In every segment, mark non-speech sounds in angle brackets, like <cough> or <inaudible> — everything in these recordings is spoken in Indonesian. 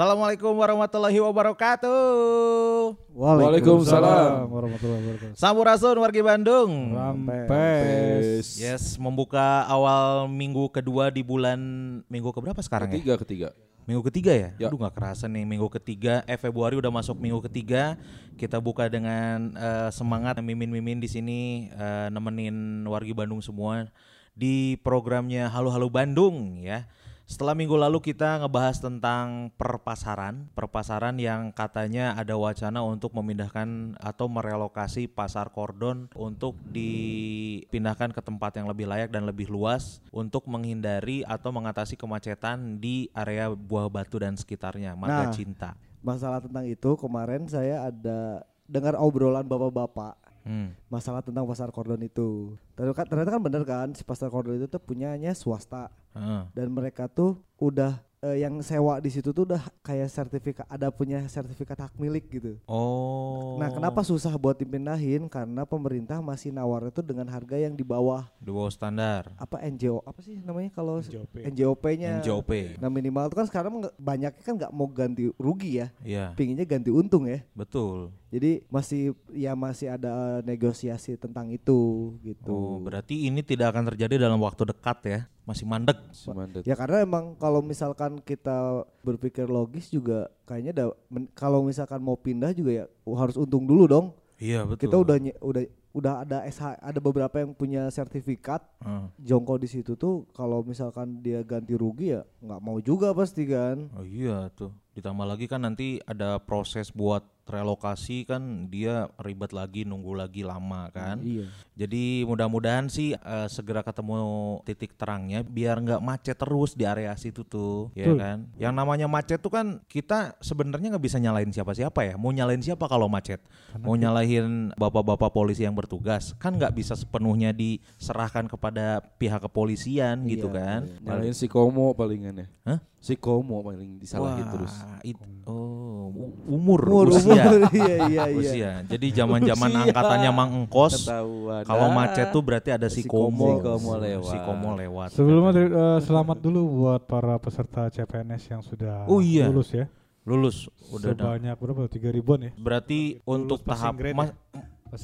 Assalamualaikum warahmatullahi wabarakatuh. Waalaikumsalam warahmatullahi wabarakatuh. Sampurasun wargi Bandung. Rampes. Yes, membuka awal minggu kedua di bulan minggu keberapa sekarang ya? Ketiga ketiga. Minggu ketiga ya? Ya. Aduh nggak kerasa nih minggu ketiga. Eh Februari udah masuk minggu ketiga. Kita buka dengan eh, semangat mimin-mimin di sini eh, nemenin wargi Bandung semua di programnya Halo Halo Bandung ya. Setelah minggu lalu kita ngebahas tentang perpasaran, perpasaran yang katanya ada wacana untuk memindahkan atau merelokasi pasar kordon untuk dipindahkan ke tempat yang lebih layak dan lebih luas untuk menghindari atau mengatasi kemacetan di area Buah Batu dan sekitarnya, Marga Nah. Cinta. Masalah tentang itu kemarin saya ada dengar obrolan bapak-bapak Hmm. masalah tentang pasar kordon itu. Ternyata kan, kan bener kan si pasar kordon itu tuh punyanya swasta Heeh. dan mereka tuh udah eh, yang sewa di situ tuh udah kayak sertifikat ada punya sertifikat hak milik gitu. Oh. Nah, kenapa susah buat dipindahin? Karena pemerintah masih nawar itu dengan harga yang di bawah Di bawah standar. apa NJO apa sih namanya kalau NJOP. NJOP-nya. NJOP. Nah minimal itu kan sekarang banyaknya kan nggak mau ganti rugi ya, Iya, pinginnya ganti untung ya. betul. Jadi masih ya masih ada negosiasi tentang itu gitu. Oh, berarti ini tidak akan terjadi dalam waktu dekat ya. Masih mandek. Semandat. Ya karena emang kalau misalkan kita berpikir logis juga kayaknya da- men- kalau misalkan mau pindah juga ya harus untung dulu dong. Iya, betul. Kita udah udah udah ada SH ada beberapa yang punya sertifikat Heeh. jongkok di situ tuh kalau misalkan dia ganti rugi ya nggak mau juga pasti kan. Oh iya tuh. Ditambah lagi kan nanti ada proses buat relokasi kan dia ribet lagi nunggu lagi lama kan. Iya. Jadi mudah-mudahan sih eh, segera ketemu titik terangnya biar nggak macet terus di area situ tuh, ya Betul. kan? Yang namanya macet tuh kan kita sebenarnya nggak bisa nyalain siapa-siapa ya. Mau nyalain siapa kalau macet? Mau nyalahin bapak-bapak polisi yang bertugas kan nggak bisa sepenuhnya diserahkan kepada pihak kepolisian gitu Iya, kan? Nyalain si Komo palingan ya. Hah? Si Komo paling disalahin Wah, terus. it- oh, umur, Umur, usia. umur, <laughs> iya iya iya. Usia. Jadi zaman-zaman Usia. angkatannya Mang Engkos kalau Ah. macet tuh berarti ada si Komo. Si Komo lewat. Si Komo lewat. Sebelumnya dari- eh, selamat dulu buat para peserta CPNS yang sudah Oh iya. lulus ya. Lulus udah. Sebanyak berapa? Tiga ribuan ya. Berarti untuk passing tahap grade mas-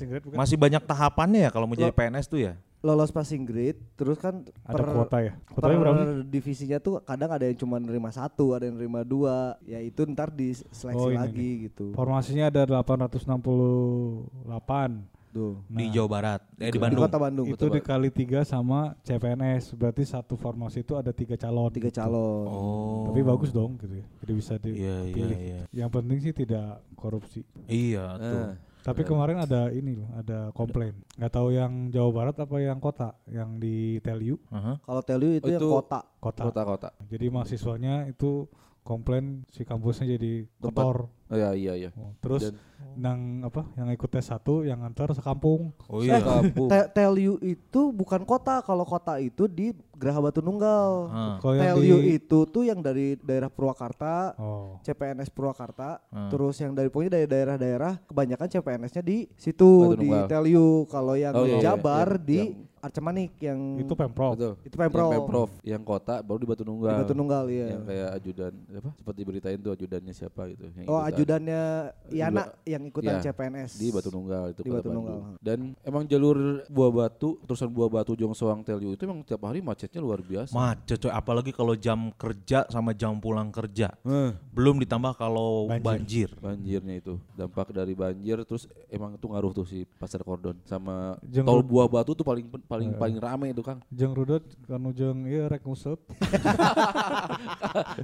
grade bukan? masih banyak tahapannya ya kalau mau jadi PNS tuh ya. Lolos passing grade terus kan Ada per, kuota ya. per Kuotanya berapa? sih? divisinya tuh kadang ada yang cuma nerima satu, ada yang nerima dua, ya itu ntar diseleksi Oh, ini lagi gitu. Formasinya ada 868. Tuh. di Nah, Jawa Barat, eh di Di Bandung. kota Bandung Itu dikali tiga sama CPNS. Berarti satu formasi itu ada tiga calon. tiga gitu. calon. Oh. Tapi bagus dong gitu ya. Jadi bisa Iya, iya, dipilih. iya. Yang penting sih tidak korupsi. Iya tuh. Ah. Tapi Keren. kemarin ada ini loh, ada komplain. Nggak tahu yang Jawa Barat apa yang kota, yang di Teliu Aha. Kalau Telu itu, Oh, yang itu- kota. kota. Kota-kota. Jadi mahasiswanya itu komplain si kampusnya jadi Tempat. kotor. Oh iya iya iya. Oh, Terus Dan- nang apa? Yang ikut tes satu, yang antar sekampung. Oh iya. Eh, Kampung. Te- Telu itu bukan kota, kalau kota itu di Geraha Batu Nunggal. Ah. Yang Telu di itu tuh yang dari daerah Purwakarta, Oh. CPNS Purwakarta, Hmm. terus yang dari pokoknya dari daerah-daerah kebanyakan CPNS-nya di situ di Nunggal. Teliu. Kalau yang Oh, iya, iya. Jabar Yang- di yang- Arcemanik yang itu Pemprov. Betul. itu Pemprov. Yang Pemprov. Yang kota baru di Batu di Nunggal. Batu Nunggal ya. Yang kayak ajudan apa? Seperti beritain tuh ajudannya siapa gitu. Yang Oh. Ajudannya Yana Juga- yang ikutan Iya, CPNS di Batu Nunggal itu Di Batu. Nunggal. Dan emang jalur Buah Batu, terusan Buah Batu Jongsoang Teliu itu emang tiap hari macetnya luar biasa. Macet coy, apalagi kalau jam kerja sama jam pulang kerja. Eh, Belum ditambah kalau banjir. Banjir. banjirnya itu dampak dari banjir terus emang itu ngaruh tuh si pasar kordon sama Jeung tol Buah Batu tuh paling paling Eh. paling rame itu Kang. Jeung rudut kanu jeung ieu rek nguseup.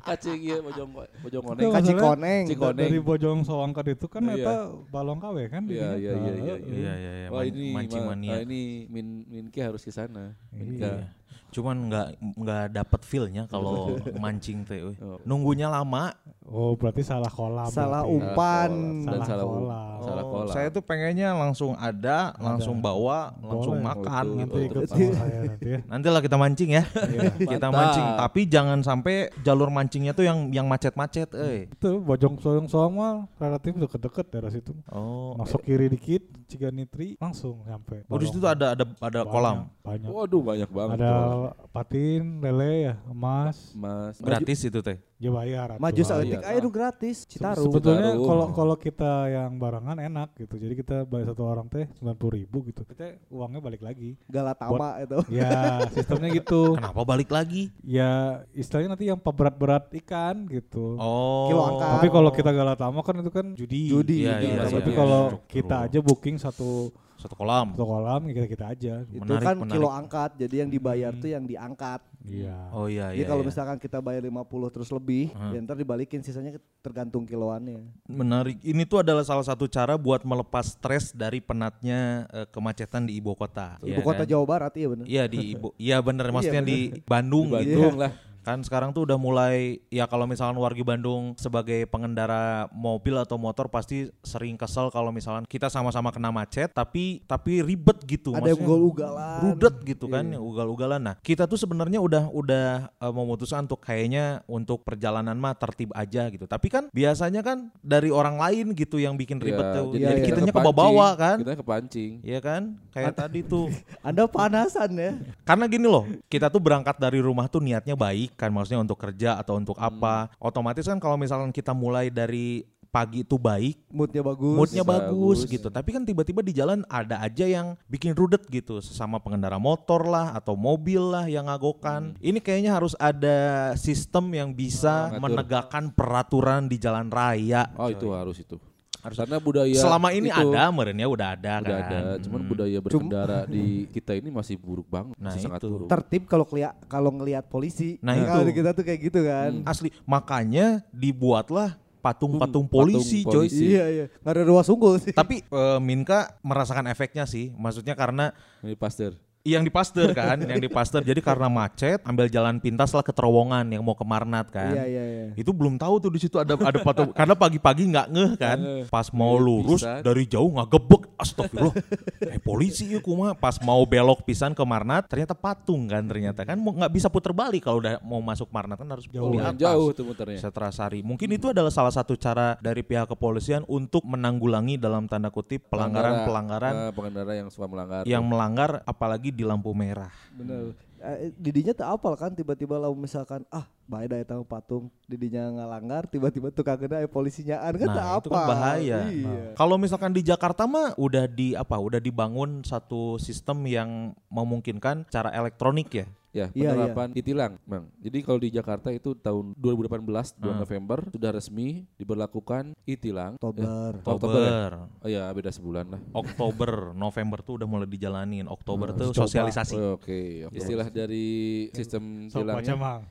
Kacing iya bojong bojong koneng. Itu Kaji masalahnya Koneng. Cik Koneng. Dari Bojong Soang ke itu kan Iya. eta balong kawe kan Iya, didinya. iya, iya, iya, Iya iya iya. Wah ini mancing ma- mania. ah, ini Min Minke harus ke sana. Minka. Iya. Cuman nggak nggak dapat feel-nya kalau <laughs> mancing teh. Oh. Nunggunya lama. Oh, berarti salah kolam. Salah berarti. umpan. Dan Salah salah kolam. Salah Oh, kolam. Saya tuh pengennya langsung ada, langsung bawa, langsung Boleh. makan Oh, itu. gitu. Nanti ikut nanti ya. Nantilah kita mancing ya. <laughs> kita Mantap. mancing, tapi jangan sampai jalur mancingnya tuh yang yang macet-macet, eh. Itu Bojong Soang Soang mah relatif deket-deket daerah situ. Oh. Masuk kiri dikit, Ciganitri langsung sampai. Oh, di situ tuh ada ada ada kolam. Banyak. Waduh banyak banget. Ada tuh. patin, lele ya, emas. Mas Gratis itu teh. Ya bayar. Maju seetik aja udah gratis Citarum. Sebetulnya kalau kalau kita yang barengan enak gitu. Jadi kita bayar satu orang teh sembilan puluh ribu gitu. Kita uangnya balik lagi. Galatama itu. Ya <laughs> sistemnya gitu. Kenapa balik lagi? Ya istilahnya nanti yang berat-berat ikan gitu. Oh. Kilo angka. Tapi kalau kita galatama kan itu kan judi. Judi. Iya, iya, Tapi iya. kalau Iya. kita aja booking satu Satu kolam. satu kolam ya kita kita aja. Itu Menarik, kan menarik. kilo angkat. Jadi yang dibayar Hmm. tuh yang diangkat. Iya. Oh iya Jadi iya. kalau iya. misalkan kita bayar 50 terus lebih, Hmm. ya ntar dibalikin sisanya tergantung kiloannya. Menarik. Ini tuh adalah salah satu cara buat melepas stres dari penatnya eh, kemacetan di ibu kota. Ibu Iya kota kan? Jawa Barat iya bener. Iya di ibu. Iya bener. <laughs> Maksudnya bener. di Bandung Di gitu. Bandung lah. Kan sekarang tuh udah mulai ya kalau misalkan wargi Bandung sebagai pengendara mobil atau motor pasti sering kesel kalau misalkan kita sama-sama kena macet tapi tapi ribet gitu. Ada yang Maksudnya ugal-ugalan. rudet gitu kan Iya. yang ugal-ugalan. Nah, kita tuh sebenarnya udah udah eh, memutuskan untuk kayaknya untuk perjalanan mah tertib aja gitu. Tapi kan biasanya kan dari orang lain gitu yang bikin ribet Ya, tuh. jadi Jadi kita kitanya kepancing, kebawa kan. Kita kepancing. Iya kan? Kayak tadi tuh. <laughs> Anda panasan ya. Karena gini loh, kita tuh berangkat dari rumah tuh niatnya baik kan, maksudnya untuk kerja atau untuk Hmm. apa. Otomatis kan kalau misalkan kita mulai dari pagi itu baik, Moodnya bagus. moodnya bagus, bagus. gitu. Tapi kan tiba-tiba di jalan ada aja yang bikin rudet gitu, sesama pengendara motor lah atau mobil lah yang ngagokan. Ini kayaknya harus ada sistem yang bisa Hmm. ngatur. menegakkan peraturan di jalan raya. Oh itu harus itu. Karena budaya Selama ini itu ada, merenya udah ada udah kan. ada, cuman Hmm. budaya berkendara di kita ini masih buruk banget, Nah, masih sangat itu. buruk. Tertib kalau kalau ngelihat polisi. Nah, Kalau itu. di kita tuh kayak gitu kan. Asli, makanya dibuatlah patung-patung Patung polisi, coy. polisi. Iya iya. Nggak ada ruas unggul sih. Tapi eh, Minka merasakan efeknya sih. Maksudnya karena Ini pastor. Yang di Pasteur kan, yang di Pasteur. Jadi karena macet, ambil jalan pintas lah ke terowongan yang mau ke Marnat kan. Iya iya iya. Itu belum tahu tuh di situ ada ada patung karena pagi-pagi nggak ngeh kan. Pas mau Iya, lurus pisan. dari jauh nggak gebek. Astagfirullah. eh polisi ya kumah. Pas mau belok pisan ke Marnat ternyata patung kan ternyata kan mau- nggak bisa puter balik kalau udah mau masuk Marnat kan harus Jauh. di atas. jauh tuh muternya. Setrasari. Mungkin itu adalah salah satu cara dari pihak kepolisian untuk menanggulangi dalam tanda kutip pelanggaran-pelanggaran eh, pengendara yang suka melanggar. yang melanggar apalagi di lampu merah. Bener. Eh, didinya tak apal kan tiba-tiba lah misalkan ah baik dah tahu patung didinya ngalanggar tiba-tiba tukang kena eh polisinya kan tak Nah, apa itu kan bahaya. iya. Kalau misalkan di Jakarta mah udah di apa? Udah dibangun satu sistem yang memungkinkan cara elektronik ya. Ya, Iya, penerapan ditilang, Bang. Jadi kalau di Jakarta itu tahun 2018 bulan Hmm. November sudah resmi diberlakukan e-tilang. Oktober Eh, Oktober ya? Oh ya, beda sebulan lah. Oktober, November tuh udah mulai dijalanin. Oktober tuh coba. sosialisasi. Oh, Oke, Istilah dari sistem tilangnya mang.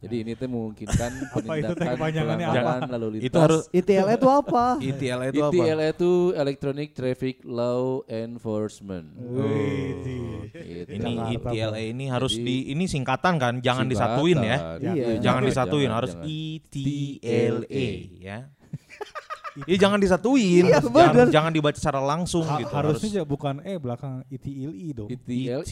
Jadi ini tuh memungkinkan <laughs> Apa itu teh penindakan pelanggaran lalu lintas. Itu harus ITL itu apa ETL itu apa? ETLA itu Electronic Traffic Law Enforcement. Wih, Gitu. Ini ETLA ini harus Jadi- di ini singkatan kan, jangan disatuin ya. Singkatan. Iya. Jangan Jangan, disatuin, jangan, harus jangan. ETLA ya. Iya jangan disatuin, Iya, jangan, jangan dibaca secara langsung Ha- gitu. harusnya harus aja bukan E belakang ITILI dong. ETLE.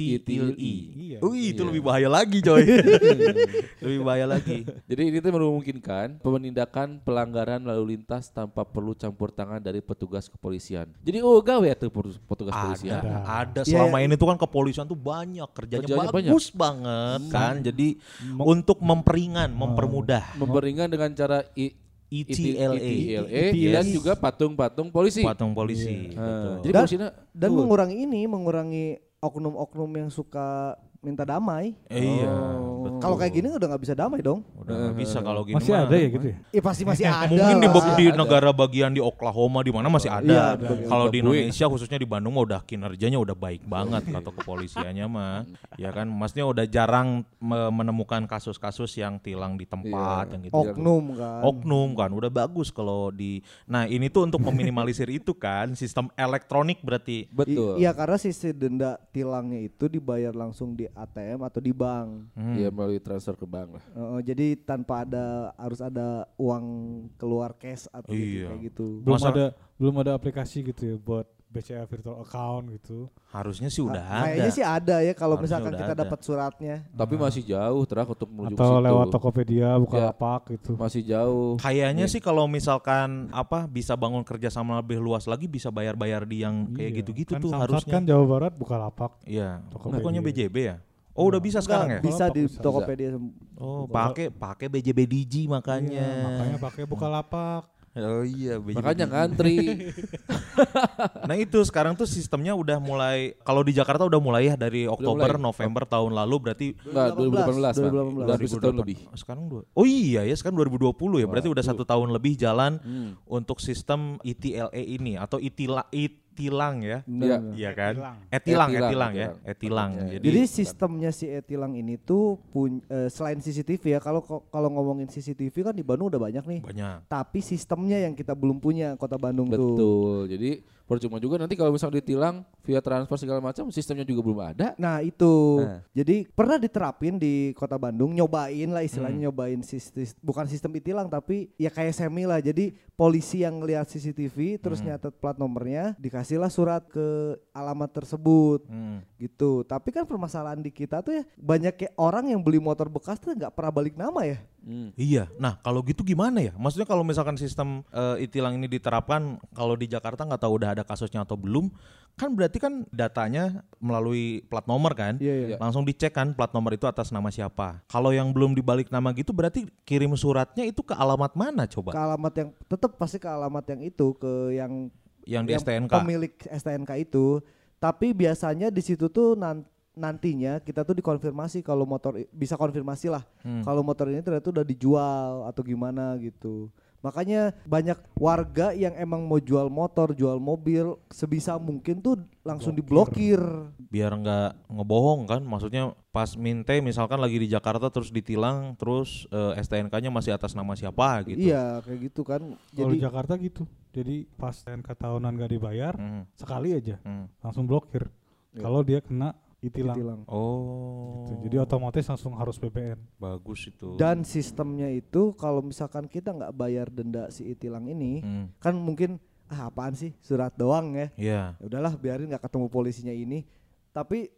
Iya. Wih, itu Iya. lebih bahaya lagi, coy. <laughs> <laughs> lebih bahaya lagi. Jadi ini tuh memungkinkan penindakan pelanggaran lalu lintas tanpa perlu campur tangan dari petugas kepolisian. Jadi oh gawe ya tuh petu- petugas kepolisian. Ada, ada. Iya, Selama iya. ini tuh kan kepolisian tuh banyak kerjanya, Kerjanya bagus banget kan. Jadi untuk memperingan, mempermudah. Memberingan dengan cara I- ETLA, ETLA dan juga patung-patung polisi. patung polisi. Nah, betul. jadi Dan- polisinya dan mengurangi ini mengurangi oknum-oknum yang suka minta damai Eh, Iya. Oh. betul. kalau kayak gini udah nggak bisa damai dong udah nggak bisa kalau gini Masih mah. ada ya gitu ya? Eh pasti masih <laughs> ada Mungkin di, di negara bagian di Oklahoma di mana masih ada. Iya, ada. Kalau di. Indonesia khususnya di Bandung mah udah kinerjanya udah baik banget kata kepolisiannya mah. Ya kan, maksudnya udah jarang me- menemukan kasus-kasus yang tilang di tempat Iya. yang gitu. oknum kan Oknum kan udah bagus kalau di Nah, ini tuh untuk meminimalisir itu kan, sistem elektronik berarti. betul. I- iya karena sisi denda tilangnya itu dibayar langsung di ATM atau di bank Hmm. Iya melalui transfer ke bank lah. Uh, jadi tanpa ada harus ada uang keluar cash atau gitu, Iya. kayak gitu Belum Masa- ada belum ada aplikasi gitu ya buat BCA virtual account gitu. Harusnya sih udah Ah, ada. Kayaknya sih ada ya kalau misalkan kita dapat suratnya. Tapi masih jauh terak untuk menuju ke Atau situ. lewat Tokopedia, Ya. Bukalapak gitu. Masih jauh. Kayaknya sih kalau misalkan apa bisa bangun kerja sama lebih luas lagi bisa bayar-bayar di yang kayak Iya. gitu-gitu kan tuh Samsat harusnya. kan Jawa Barat Buka lapak. Iya. Pokoknya BJB ya. Oh udah bisa sekarang ya? Enggak, bisa Kalau di bisa. Tokopedia. Oh pakai pakai BJB Digi makanya. Iya, makanya pakai Bukalapak. Oh iya Makanya ngantri. <laughs> Nah itu sekarang tuh sistemnya udah mulai kalau di Jakarta udah mulai ya dari Oktober mulai. November tahun lalu berarti Enggak, 2018, 2018, Bang. 2018. Udah habis setahun 2008. lebih. Sekarang dua. Oh iya ya sekarang 2020 ya berarti udah satu tahun lebih jalan Hmm. untuk sistem ITLE ini atau itila, itilang ya. Iya. Iya kan? Etilang. Etilang, Etilang, etilang ya, etilang. etilang. Makanya. Jadi, Jadi sistemnya si Etilang ini tuh pun eh, selain CCTV ya kalau kalau ngomongin CCTV kan di Bandung udah banyak nih. banyak. Tapi sistemnya yang kita belum punya Kota Bandung tuh. Betul. Jadi percuma juga nanti kalau misalnya ditilang via transfer segala macam sistemnya juga belum ada. Nah itu, Nah. jadi pernah diterapin di kota Bandung, nyobain lah istilahnya Hmm. nyobain sistem, bukan sistem itilang tapi ya kayak semi lah. Jadi polisi yang ngelihat CCTV terus Hmm. nyatet plat nomornya, dikasihlah surat ke alamat tersebut Hmm. gitu. Tapi kan permasalahan di kita tuh ya banyak kayak orang yang beli motor bekas tuh nggak pernah balik nama ya. Hmm. Iya. Nah, kalau gitu gimana ya? Maksudnya kalau misalkan sistem eh, itilang ini diterapkan kalau di Jakarta nggak tahu udah ada kasusnya atau belum, kan berarti kan datanya melalui plat nomor kan? Iya iya. Langsung dicek kan plat nomor itu atas nama siapa. Kalau yang belum dibalik nama gitu berarti kirim suratnya itu ke alamat mana Ke coba? alamat yang tetap pasti ke alamat yang itu ke yang Yang di yang STNK. pemilik STNK itu. Tapi biasanya di situ tuh nan- nantinya kita tuh dikonfirmasi kalau motor bisa konfirmasi lah Hmm. kalau motor ini ternyata udah dijual atau gimana gitu. Makanya banyak warga yang emang mau jual motor, jual mobil sebisa mungkin tuh langsung diblokir. Biar nggak ngebohong kan? Maksudnya pas minte misalkan lagi di Jakarta terus ditilang terus eh, STNK-nya masih atas nama siapa gitu. Iya, kayak gitu kan. Kalau di Jadi Jakarta gitu. Jadi pas TNK tahunan gak dibayar, Hmm. sekali aja Hmm. langsung blokir. Iya. Kalau dia kena itilang. ditilang. Oh. Gitu. Jadi otomatis langsung harus BPN. bagus itu. Dan sistemnya itu kalau misalkan kita nggak bayar denda si itilang ini, Hmm. kan mungkin ah apaan sih surat doang ya. Iya. ya udahlah biarin nggak ketemu polisinya ini tapi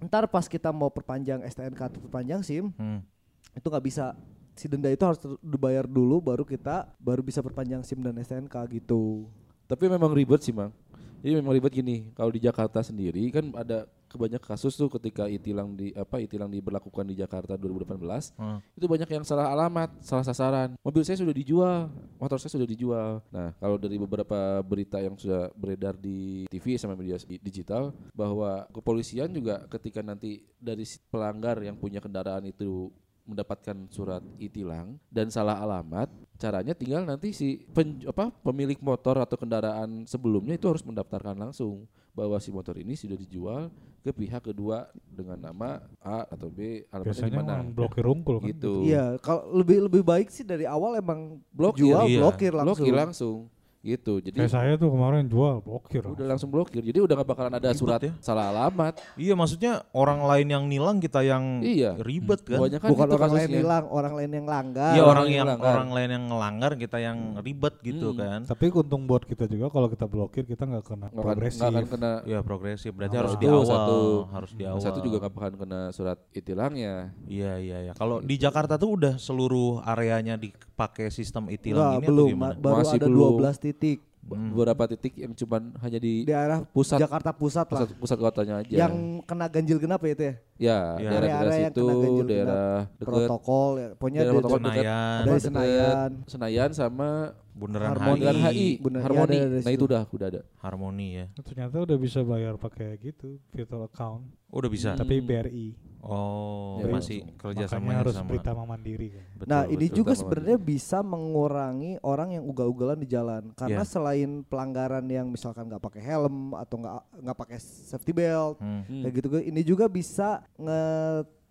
ntar pas kita mau perpanjang STNK atau perpanjang SIM Hmm. itu nggak bisa si denda itu harus dibayar dulu baru kita baru bisa perpanjang SIM dan STNK gitu Tapi memang ribet sih, Mang. Jadi memang ribet gini, kalau di Jakarta sendiri kan ada kebanyak kasus tuh ketika itilang di apa itilang diberlakukan di Jakarta 2018 Hmm. itu banyak yang salah alamat, salah sasaran. Mobil saya sudah dijual, motor saya sudah dijual. Nah, kalau dari beberapa berita yang sudah beredar di TV sama media digital bahwa kepolisian juga ketika nanti dari pelanggar yang punya kendaraan itu mendapatkan surat itilang dan salah alamat, caranya tinggal nanti si pen, apa pemilik motor atau kendaraan sebelumnya itu harus mendaftarkan langsung bahwa si motor ini sudah dijual ke pihak kedua dengan nama A atau B. Alamatnya di mana? blokir unggul kan. gitu. Iya kalau lebih lebih baik sih dari awal emang blokir. jual Iya. blokir langsung. Blokir langsung gitu jadi Kayak saya tuh kemarin jual blokir. udah langsung blokir jadi udah gak bakalan ada Ribet surat ya. salah alamat Iya maksudnya orang lain yang nilang kita yang Iya. ribet kan? banyak kan bukan gitu orang lain hilang orang lain yang langgar Iya orang orang yang orang lain yang ngelanggar kita yang ribet gitu Hmm. kan? Tapi untung buat kita juga kalau kita blokir kita nggak kena akan, progresif. nggak akan kena Iya progresif berarti Nah, harus di awal, satu. harus di awal. satu juga nggak bakalan kena surat itilangnya Iya iya iya. Kalau di Jakarta tuh udah seluruh areanya dipakai sistem itilang ini belum atau gimana? ma- baru Masih ada belum. 12 titik Be- Hmm. beberapa titik yang cuman hanya di arah pusat Jakarta Pusat lah pusat, pusat kotanya aja yang kena ganjil genap ya itu ya ya Ya. daerah daerah situ genap, daerah deket protokol ya pokoknya daerah protokol Senayan, apa, dari deket Senayan Senayan sama Bundaran Harmoni. Bundaran HI, HI, iya, Harmoni. dari nah itu udah udah ada. Harmoni ya. Ternyata udah bisa bayar pakai gitu virtual account. Oh, udah bisa. Hmm. Tapi BRI. Oh, Ya, masih kerjasamanya Makanya harus sama. Mandiri kan. Betul, nah ini betul. juga sebenarnya bisa mengurangi orang yang ugal-ugalan di jalan karena Iya. selain pelanggaran yang misalkan nggak pakai helm atau nggak nggak pakai safety belt Hmm. Hmm. kayak gitu ini juga bisa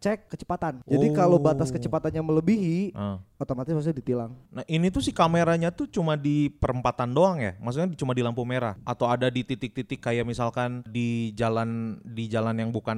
ngecek kecepatan jadi kalau batas Oh. kecepatannya melebihi Ah. otomatis maksudnya ditilang Nah ini tuh si kameranya tuh cuma di perempatan doang ya? Maksudnya cuma di lampu merah? Atau ada di titik-titik kayak misalkan di jalan di jalan yang bukan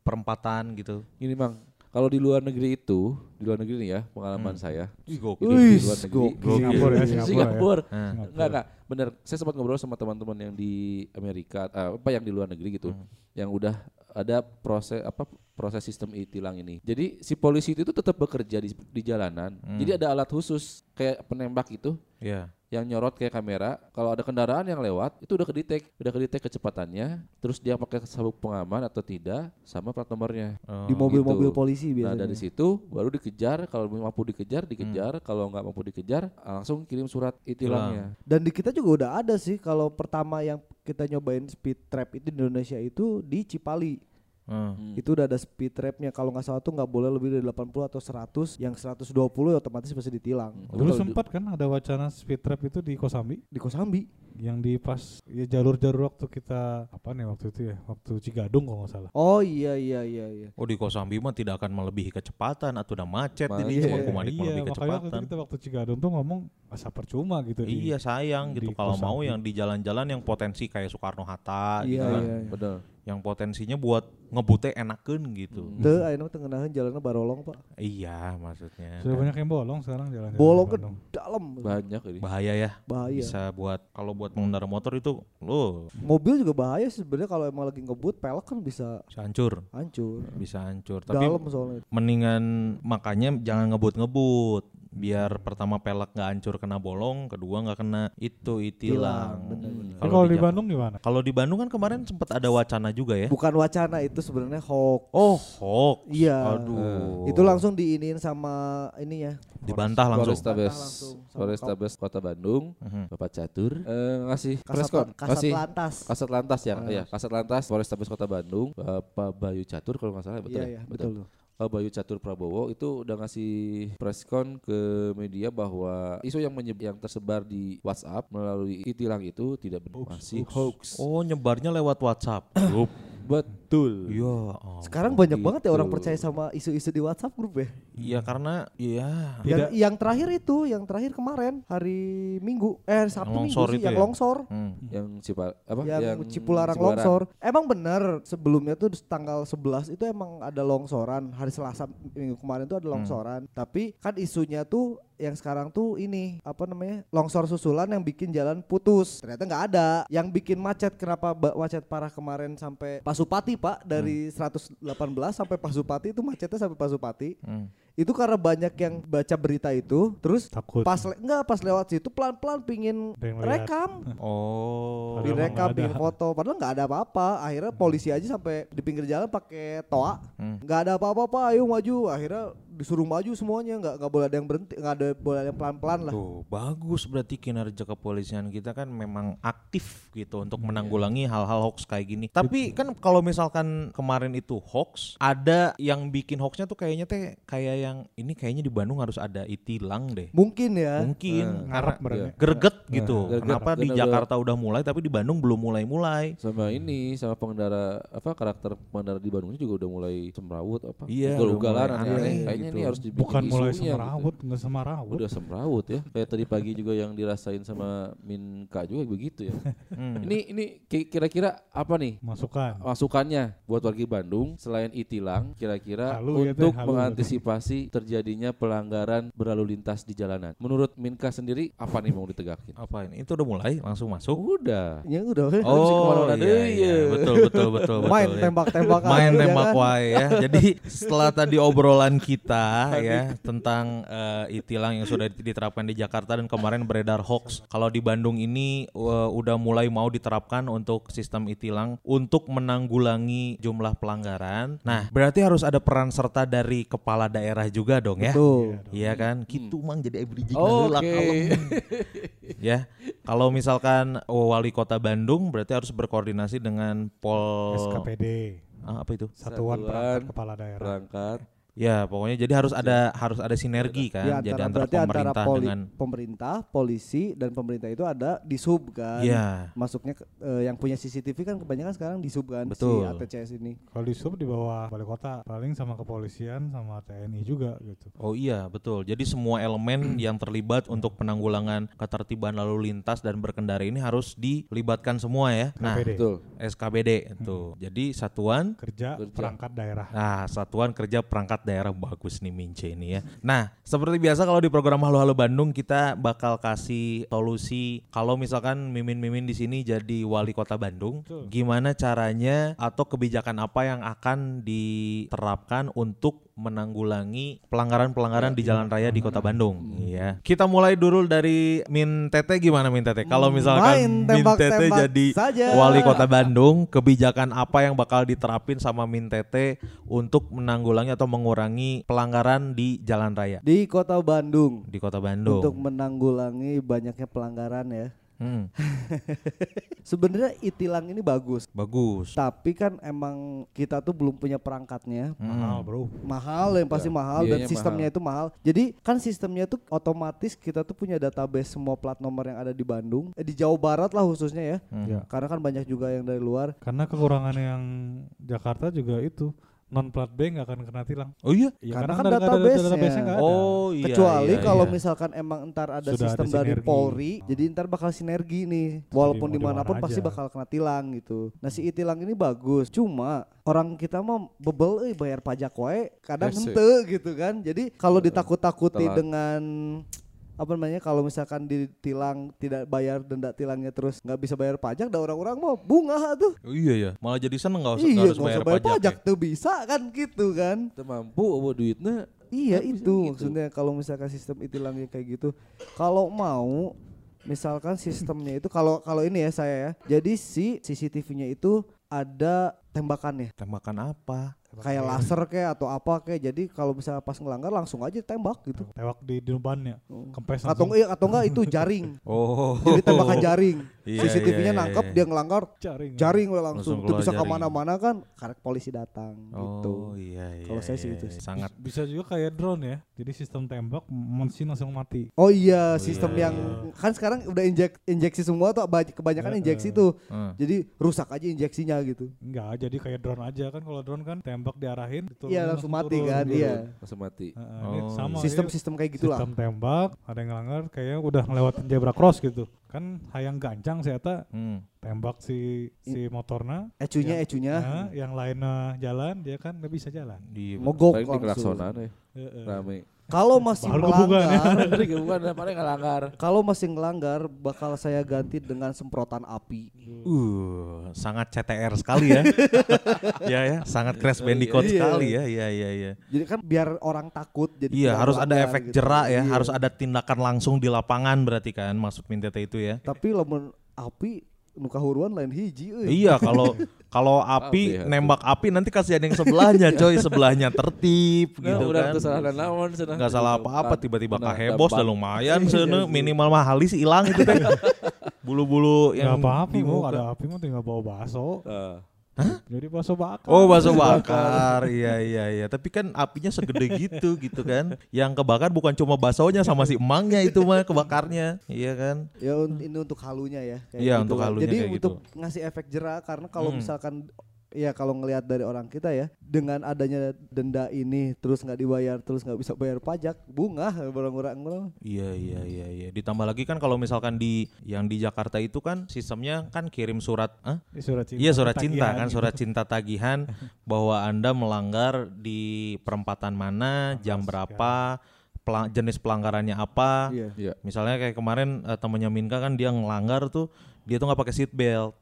perempatan gitu? Ini Bang, kalau di luar negeri itu, di luar negeri nih ya, pengalaman Hmm. saya. Ih, Di, gokil. Wih, di luar negeri. gokil. Singapura ya, Singapura. Singapura. Nah, Singapura. Enggak, enggak. Bener, saya sempat ngobrol sama teman-teman yang di Amerika, eh, apa yang di luar negeri gitu. Hmm. Yang udah ada proses apa proses sistem e-tilang ini. Jadi si polisi itu tetap bekerja di, di jalanan. Hmm. Jadi ada alat khusus kayak penembak itu. ya. Yang nyorot kayak kamera. Kalau ada kendaraan yang lewat, itu udah kedetek, udah kedetek kecepatannya. Terus dia pakai sabuk pengaman atau tidak, sama plat nomornya. Oh, di mobil-mobil gitu. polisi Nah biasanya. dari situ baru dikejar. Kalau mampu dikejar, dikejar. Kalau nggak mampu dikejar, langsung kirim surat itilangnya. Dan di kita juga udah ada sih kalau pertama yang kita nyobain speed trap itu di Indonesia itu di Cipali. Hmm. Itu udah ada speed trapnya kalau nggak salah tuh nggak boleh lebih dari 80 atau 100 yang 120 ya otomatis pasti ditilang Dulu Kalau sempat kan ada wacana speed trap itu di Kosambi di Kosambi yang di pas ya jalur-jalur waktu kita apa nih waktu itu ya waktu Cigadung kalau nggak salah. oh iya iya iya iya Oh di Kosambi mah tidak akan melebihi kecepatan atau udah macet Macet. ini cuma Iya, kumanik iya, melebihi makanya waktu itu kecepatan. kita waktu Cigadung tuh ngomong asa percuma gitu. di- Iya sayang di gitu kalau mau yang di jalan-jalan yang potensi kayak Soekarno Hatta Iya, gitu kan. iya, iya. Betul. Yang potensinya buat ngebute enakeun gitu. Teu ayeuna tengenahan jalannya barolong pak Iya maksudnya. Sudah banyak yang bolong sekarang jalan. bolong ke dalam Banyak ini. Bahaya ya. bahaya Bisa buat kalau buat pengendara motor itu lo mobil juga bahaya sih sebenarnya kalau emang lagi ngebut pelek kan bisa bisa hancur, hancur bisa hancur. Tapi dalam soalnya mendingan makanya jangan ngebut-ngebut biar pertama pelek nggak hancur kena bolong, kedua nggak kena itu itilang. Tapi kalau di Jak- Bandung gimana? kalau di Bandung kan kemarin sempat ada wacana juga ya. bukan wacana itu sebenarnya hoax Oh, hoax. Iya. Aduh. itu langsung diinin sama ini ya dibantah langsung. Polrestabes Polrestabes Kota Bandung, Mhm. Bapak Catur eh, ngasih kasat, preskon, kasat ngasih lantas Kasat Lantas ya, Ah. iya Kasat Lantas Polrestabes Kota Bandung, Bapak Bayu Catur kalau nggak salah betul. iya ya? iya betul. Pak Bayu Catur Prabowo itu udah ngasih preskon ke media bahwa isu yang menyeb- yang tersebar di WhatsApp melalui itilang itu tidak benar, masih hoax. Oh, nyebarnya lewat WhatsApp <coughs> grup. Betul. Iya. sekarang banyak gitu. banget ya orang percaya sama isu-isu di WhatsApp grup ya Iya karena iya yang, Tidak. yang terakhir itu yang terakhir kemarin hari Minggu eh hari Sabtu Minggu longsor sih itu yang ya? longsor Hmm. Yang Cipa apa? yang, Cipularang longsor. Emang benar sebelumnya tuh tanggal 11 itu emang ada longsoran. Hari Selasa minggu kemarin tuh ada longsoran. Tapi kan isunya tuh yang sekarang tuh ini apa namanya? Longsor susulan yang bikin jalan putus. Ternyata nggak ada. Yang bikin macet kenapa macet parah kemarin sampai Pasupati, Pak, dari 118 sampai Pasupati itu macetnya sampai Pasupati. Hmm. Itu karena banyak yang baca berita itu, terus Takut. pas le- enggak pas lewat situ pelan-pelan pingin lihat. rekam Oh. Direkam bikin foto padahal nggak ada apa-apa akhirnya polisi aja sampai di pinggir jalan pakai toa Hmm. nggak ada apa-apa pak ayo maju akhirnya disuruh maju semuanya nggak nggak boleh ada yang berhenti nggak ada boleh ada yang pelan-pelan lah Tuh, bagus berarti kinerja kepolisian kita kan memang aktif gitu untuk Iya. menanggulangi hal-hal hoax kayak gini. Tapi kan kalau misalkan kemarin itu hoax, ada yang bikin hoaxnya tuh kayaknya teh kayak yang ini kayaknya di Bandung harus ada itilang deh. mungkin ya Mungkin Ngarep karena berarti. greget gitu. Greget. Kenapa di Karena Jakarta udah mulai tapi di Bandung belum mulai-mulai? sama ini sama pengendara apa karakter pengendara di Bandung juga udah mulai semrawut apa Iya, ugal-ugalan aneh-aneh. aneh kayaknya gitu. ini harus dibikin Bukan mulai isunya gitu. semrawut, nggak semrawut. udah semrawut ya kayak tadi pagi juga yang dirasain sama Minka juga begitu ya Hmm. ini ini ki- kira-kira apa nih Masukan. masukannya buat warga Bandung selain itilang kira-kira ya, untuk teh, halu. Mengantisipasi terjadinya pelanggaran berlalu lintas di jalanan menurut Minka sendiri apa nih mau ditegakin Apa ini? Itu udah mulai langsung masuk. udah ya udah Oh ke mana-mana iya, iya, ya. betul betul betul betul. main ya. tembak-tembak main aja, tembak kan? wae ya. Jadi setelah tadi obrolan kita ya tentang eh, itilang yang sudah diterapkan di Jakarta dan kemarin beredar hoax. Kalau di Bandung ini eh, udah mulai mau diterapkan untuk sistem itilang untuk menanggulangi jumlah pelanggaran. Nah, berarti harus ada peran serta dari kepala daerah juga dong ya. tuh Iya kan? Gitu mang jadi bridging Oke. heula kalem. <laughs> ya. Kalau misalkan oh, wali kota Bandung berarti harus berkoordinasi dengan Pol SKPD. Ah, apa itu? Satuan Satuan Perangkat Kepala Daerah. berangkat Ya, pokoknya jadi harus ada harus ada sinergi kan. Jadi antara antara berarti antara pemerintah poli- dengan pemerintah, polisi dan pemerintah itu ada di sub kan. Iya. Masuknya ke- eh, yang punya CCTV kan kebanyakan sekarang di sub kan Betul. si ATCS ini. Kalau di sub di bawah wali kota, paling sama kepolisian sama TNI juga gitu. Oh iya, betul. Jadi semua elemen <clears throat> yang terlibat untuk penanggulangan ketertiban lalu lintas dan berkendara ini harus dilibatkan semua ya. Nah, KPD. betul SKBD itu. Jadi satuan Kerja, Kerja. perangkat daerah. Nah, Satuan Kerja Perangkat Daerah bagus nih Mince ini ya. Nah, seperti biasa kalau di program Halo Halo Bandung kita bakal kasih solusi kalau misalkan mimin-mimin di sini jadi wali kota Bandung, Betul. gimana caranya atau kebijakan apa yang akan diterapkan untuk menanggulangi pelanggaran-pelanggaran di jalan raya di Kota Bandung. Iya. Kita mulai dulu dari Min Tete gimana Min Tete? Kalau misalkan Main Min Tete tembak-tembak jadi saja. wali Kota Bandung, kebijakan apa yang bakal diterapin sama Min Tete untuk menanggulangi atau mengurangi pelanggaran di jalan raya Di Kota Bandung di Kota Bandung? untuk menanggulangi banyaknya pelanggaran ya. Hmm, <laughs> Sebenarnya itilang ini bagus, bagus. tapi kan emang kita tuh belum punya perangkatnya. Hmm. Mahal bro. Mahal yang pasti mahal dan biayanya sistemnya itu mahal. Jadi kan sistemnya itu otomatis kita tuh punya database semua plat nomor yang ada di Bandung, eh, di Jawa Barat lah khususnya ya. Hmm. Ya. Karena kan banyak juga yang dari luar. Karena kekurangan yang Jakarta juga itu non plat B nggak akan kena tilang. Oh iya. Ya, Karena kan nggak ada- nggak ada database-nya. database-nya nggak ada. Oh iya. Kecuali iya, kalau iya. misalkan emang entar ada Sudah sistem ada dari sinergi. Polri, jadi entar bakal sinergi nih. Walaupun di mana pun di mana pasti aja. bakal kena tilang gitu. Nah si itilang ini bagus, cuma orang kita mah bebel, eh bayar pajak wae, kadang ente gitu kan. Jadi kalau ditakut-takuti dengan apa namanya kalau misalkan ditilang tidak bayar denda tilangnya terus nggak bisa bayar pajak, dah orang-orang mau bunga tuh. Oh, iya ya. Malah jadi seneng nggak usah iya, nggak harus nggak bayar, usah bayar pajak. pajak, ya? tuh bisa kan gitu kan. Mampu bawa duitnya Iya Kan itu gitu. maksudnya kalau misalkan sistem itilangnya kayak gitu. Kalau mau misalkan sistemnya itu kalau kalau ini ya saya ya. Jadi si CCTV-nya itu ada tembakannya. Tembakan apa? Kayak laser kayak atau apa kayak. Jadi kalau misalnya pas ngelanggar langsung aja tembak gitu. Tewak di di bannya. Kempes Atau langsung. iya, atau enggak itu jaring. <laughs> Oh. Jadi tembakan jaring. Iya, CCTV-nya iya, nangkep iya. dia ngelanggar jaring. jaring we Langsung langsung. Itu bisa ke mana-mana kan karek polisi datang gitu. Oh iya iya. Kalau saya sih iya, gitu iya. sih. Sangat Bisa juga kayak drone ya. Jadi sistem tembak mesin langsung mati. Oh iya, sistem iya. yang kan sekarang udah injek injeksi semua tuh banyak- kebanyakan injeksi tuh. Hmm. Jadi rusak aja injeksinya gitu. Enggak, jadi kayak drone aja kan kalau drone kan tembak diarahin Iya langsung mati turun kan, gitu. iya. langsung mati. Heeh, ini Oh, sama Sistem-sistem kayak gitulah. Sistem tembak, ada yang ngelanggar kayaknya udah ngelewatin zebra cross gitu. Kan hayang gancang saya tak Hmm. tembak si si motornya. Ecunya ecunya Nah, yang lainnya jalan dia kan nggak bisa jalan. Di mogok di langsung. kelaksonan ya, Heeh. rame. Kalau masih Baru ya. melanggar, bukan ngelanggar. kalau masih ngelanggar bakal saya ganti dengan semprotan api. Uh, sangat CTR sekali ya. <laughs> ya ya, sangat Crash Bandicoot Iya. sekali ya. Iya iya iya. Jadi kan biar orang takut jadi Iya, harus ada efek gitu. jerak ya, Iya. harus ada tindakan langsung di lapangan berarti kan maksud Mintete itu ya. Tapi lamun api nu kahuruan lain hiji euy. Iya, kalau <laughs> kalau api Api, api. nembak api nanti kasihan yang sebelahnya, coy, sebelahnya tertib Nah, gitu udah kan. salah naon cenah. Nggak salah apa-apa tiba-tiba nah, kahebos dah lumayan Iya, sana sih. minimal mahalis hilang itu teh. <laughs> Bulu-bulu Nggak yang apa-apa di mau muka. ada api mau tinggal bawa bakso. Ah. Jadi bakso bakar. Oh bakso bakar, iya iya iya. Tapi kan apinya segede gitu gitu kan. Yang kebakar bukan cuma baksonya sama si emangnya itu mah kebakarnya, iya kan? Ya ini untuk halunya ya. kayak Iya, gitu untuk kan. halunya Jadi kayak untuk gitu. ngasih efek jerak karena kalau Hmm. misalkan ya kalau ngelihat dari orang kita ya dengan adanya denda ini terus nggak dibayar terus nggak bisa bayar pajak bunga orang-orang orang Iya iya iya iya. Ditambah lagi kan kalau misalkan di yang di Jakarta itu kan sistemnya kan kirim surat? Ini surat cinta. Iya surat cinta tagihan kan gitu. surat cinta tagihan <laughs> bahwa anda melanggar di perempatan mana, jam berapa, pelang- jenis pelanggarannya apa. iya Iya. Misalnya kayak kemarin eh, temennya Minka kan dia ngelanggar tuh dia tuh nggak pakai seat belt.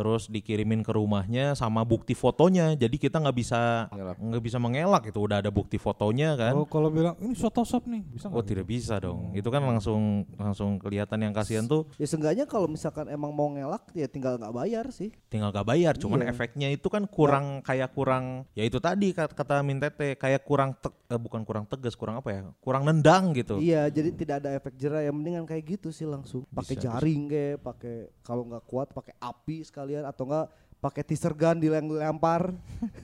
Terus dikirimin ke rumahnya sama bukti fotonya. Jadi kita nggak bisa nggak bisa mengelak itu udah ada bukti fotonya kan. Oh, kalau bilang ini Photoshop nih, bisa Oh nggak? tidak bisa dong. Itu kan langsung langsung kelihatan yang kasihan tuh ya seenggaknya kalau misalkan emang mau ngelak ya tinggal nggak bayar sih tinggal gak bayar. Cuman Iya. efeknya itu kan kurang kayak kurang ya itu tadi kata, kata Mintete kayak kurang te- eh, bukan kurang tegas, kurang apa ya? Kurang nendang gitu. iya jadi tidak ada efek jerak yang mendingan kayak gitu sih langsung pakai jaring kayak pakai kalau nggak kuat pakai api sekalian atau enggak pakai teaser gun dilempar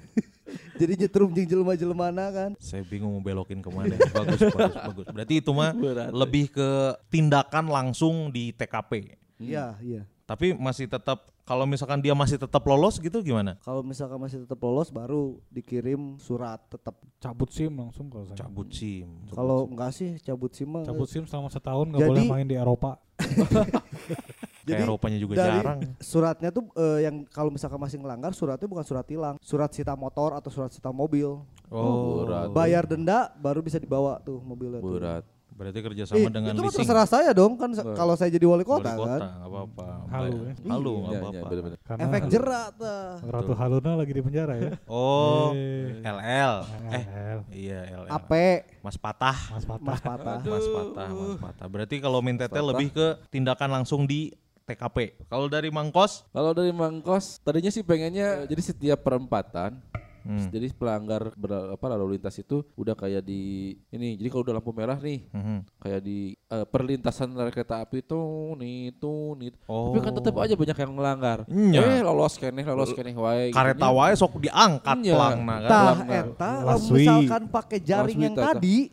<laughs> jadi nyetrum jeung jelema-jelemana kan Saya bingung mau belokin ke mana. bagus, bagus, bagus. Berarti itu mah Berat. lebih ke tindakan langsung di TKP. iya iya Tapi masih tetap kalau misalkan dia masih tetap lolos gitu gimana? kalau misalkan masih tetap lolos baru dikirim surat tetap cabut SIM langsung kalau saya. Cabut SIM. kalau enggak sih cabut SIM mah cabut SIM selama setahun nggak Jadi- boleh main di Eropa. <laughs> Kayak Eropanya juga dari jarang. suratnya tuh eh, yang kalau misalkan masih ngelanggar suratnya bukan surat tilang surat sita motor atau surat sita mobil Oh, berat. bayar denda baru bisa dibawa tuh mobilnya tuh. Berat. Berarti kerjasama Ih, dengan itu leasing. terserah saya dong kan Nah. kalau saya jadi wali Wali kota, kota, kan. apa-apa. Halu, ya. Halu, nggak Iya, iya, apa-apa. bener-bener. Karena Efek jerak tuh. Ratu Haluna lagi di penjara ya. <laughs> Oh, Eh. LL. Eh, El, iya LL. Ape, Mas Patah. Mas Patah. Mas Patah. Mas Patah, Mas Patah. Berarti kalau min tete Patah. lebih ke tindakan langsung di TKP. Kalau dari Mangkos, Kalau dari Mangkos, tadinya sih pengennya jadi setiap perempatan Hmm. Jadi pelanggar ber, apa lalu lintas itu udah kayak di ini. Jadi kalau udah lampu merah nih, Mhm. kayak di eh, perlintasan kereta api itu nih itu nih. Oh. Tapi kan tetap aja banyak yang melanggar. Nya. Eh lolos keneh, lolos keneh wae. gitu. Kareta wae sok diangkat Iya. pelangna kan. Tah eta misalkan pakai jaring yang tadi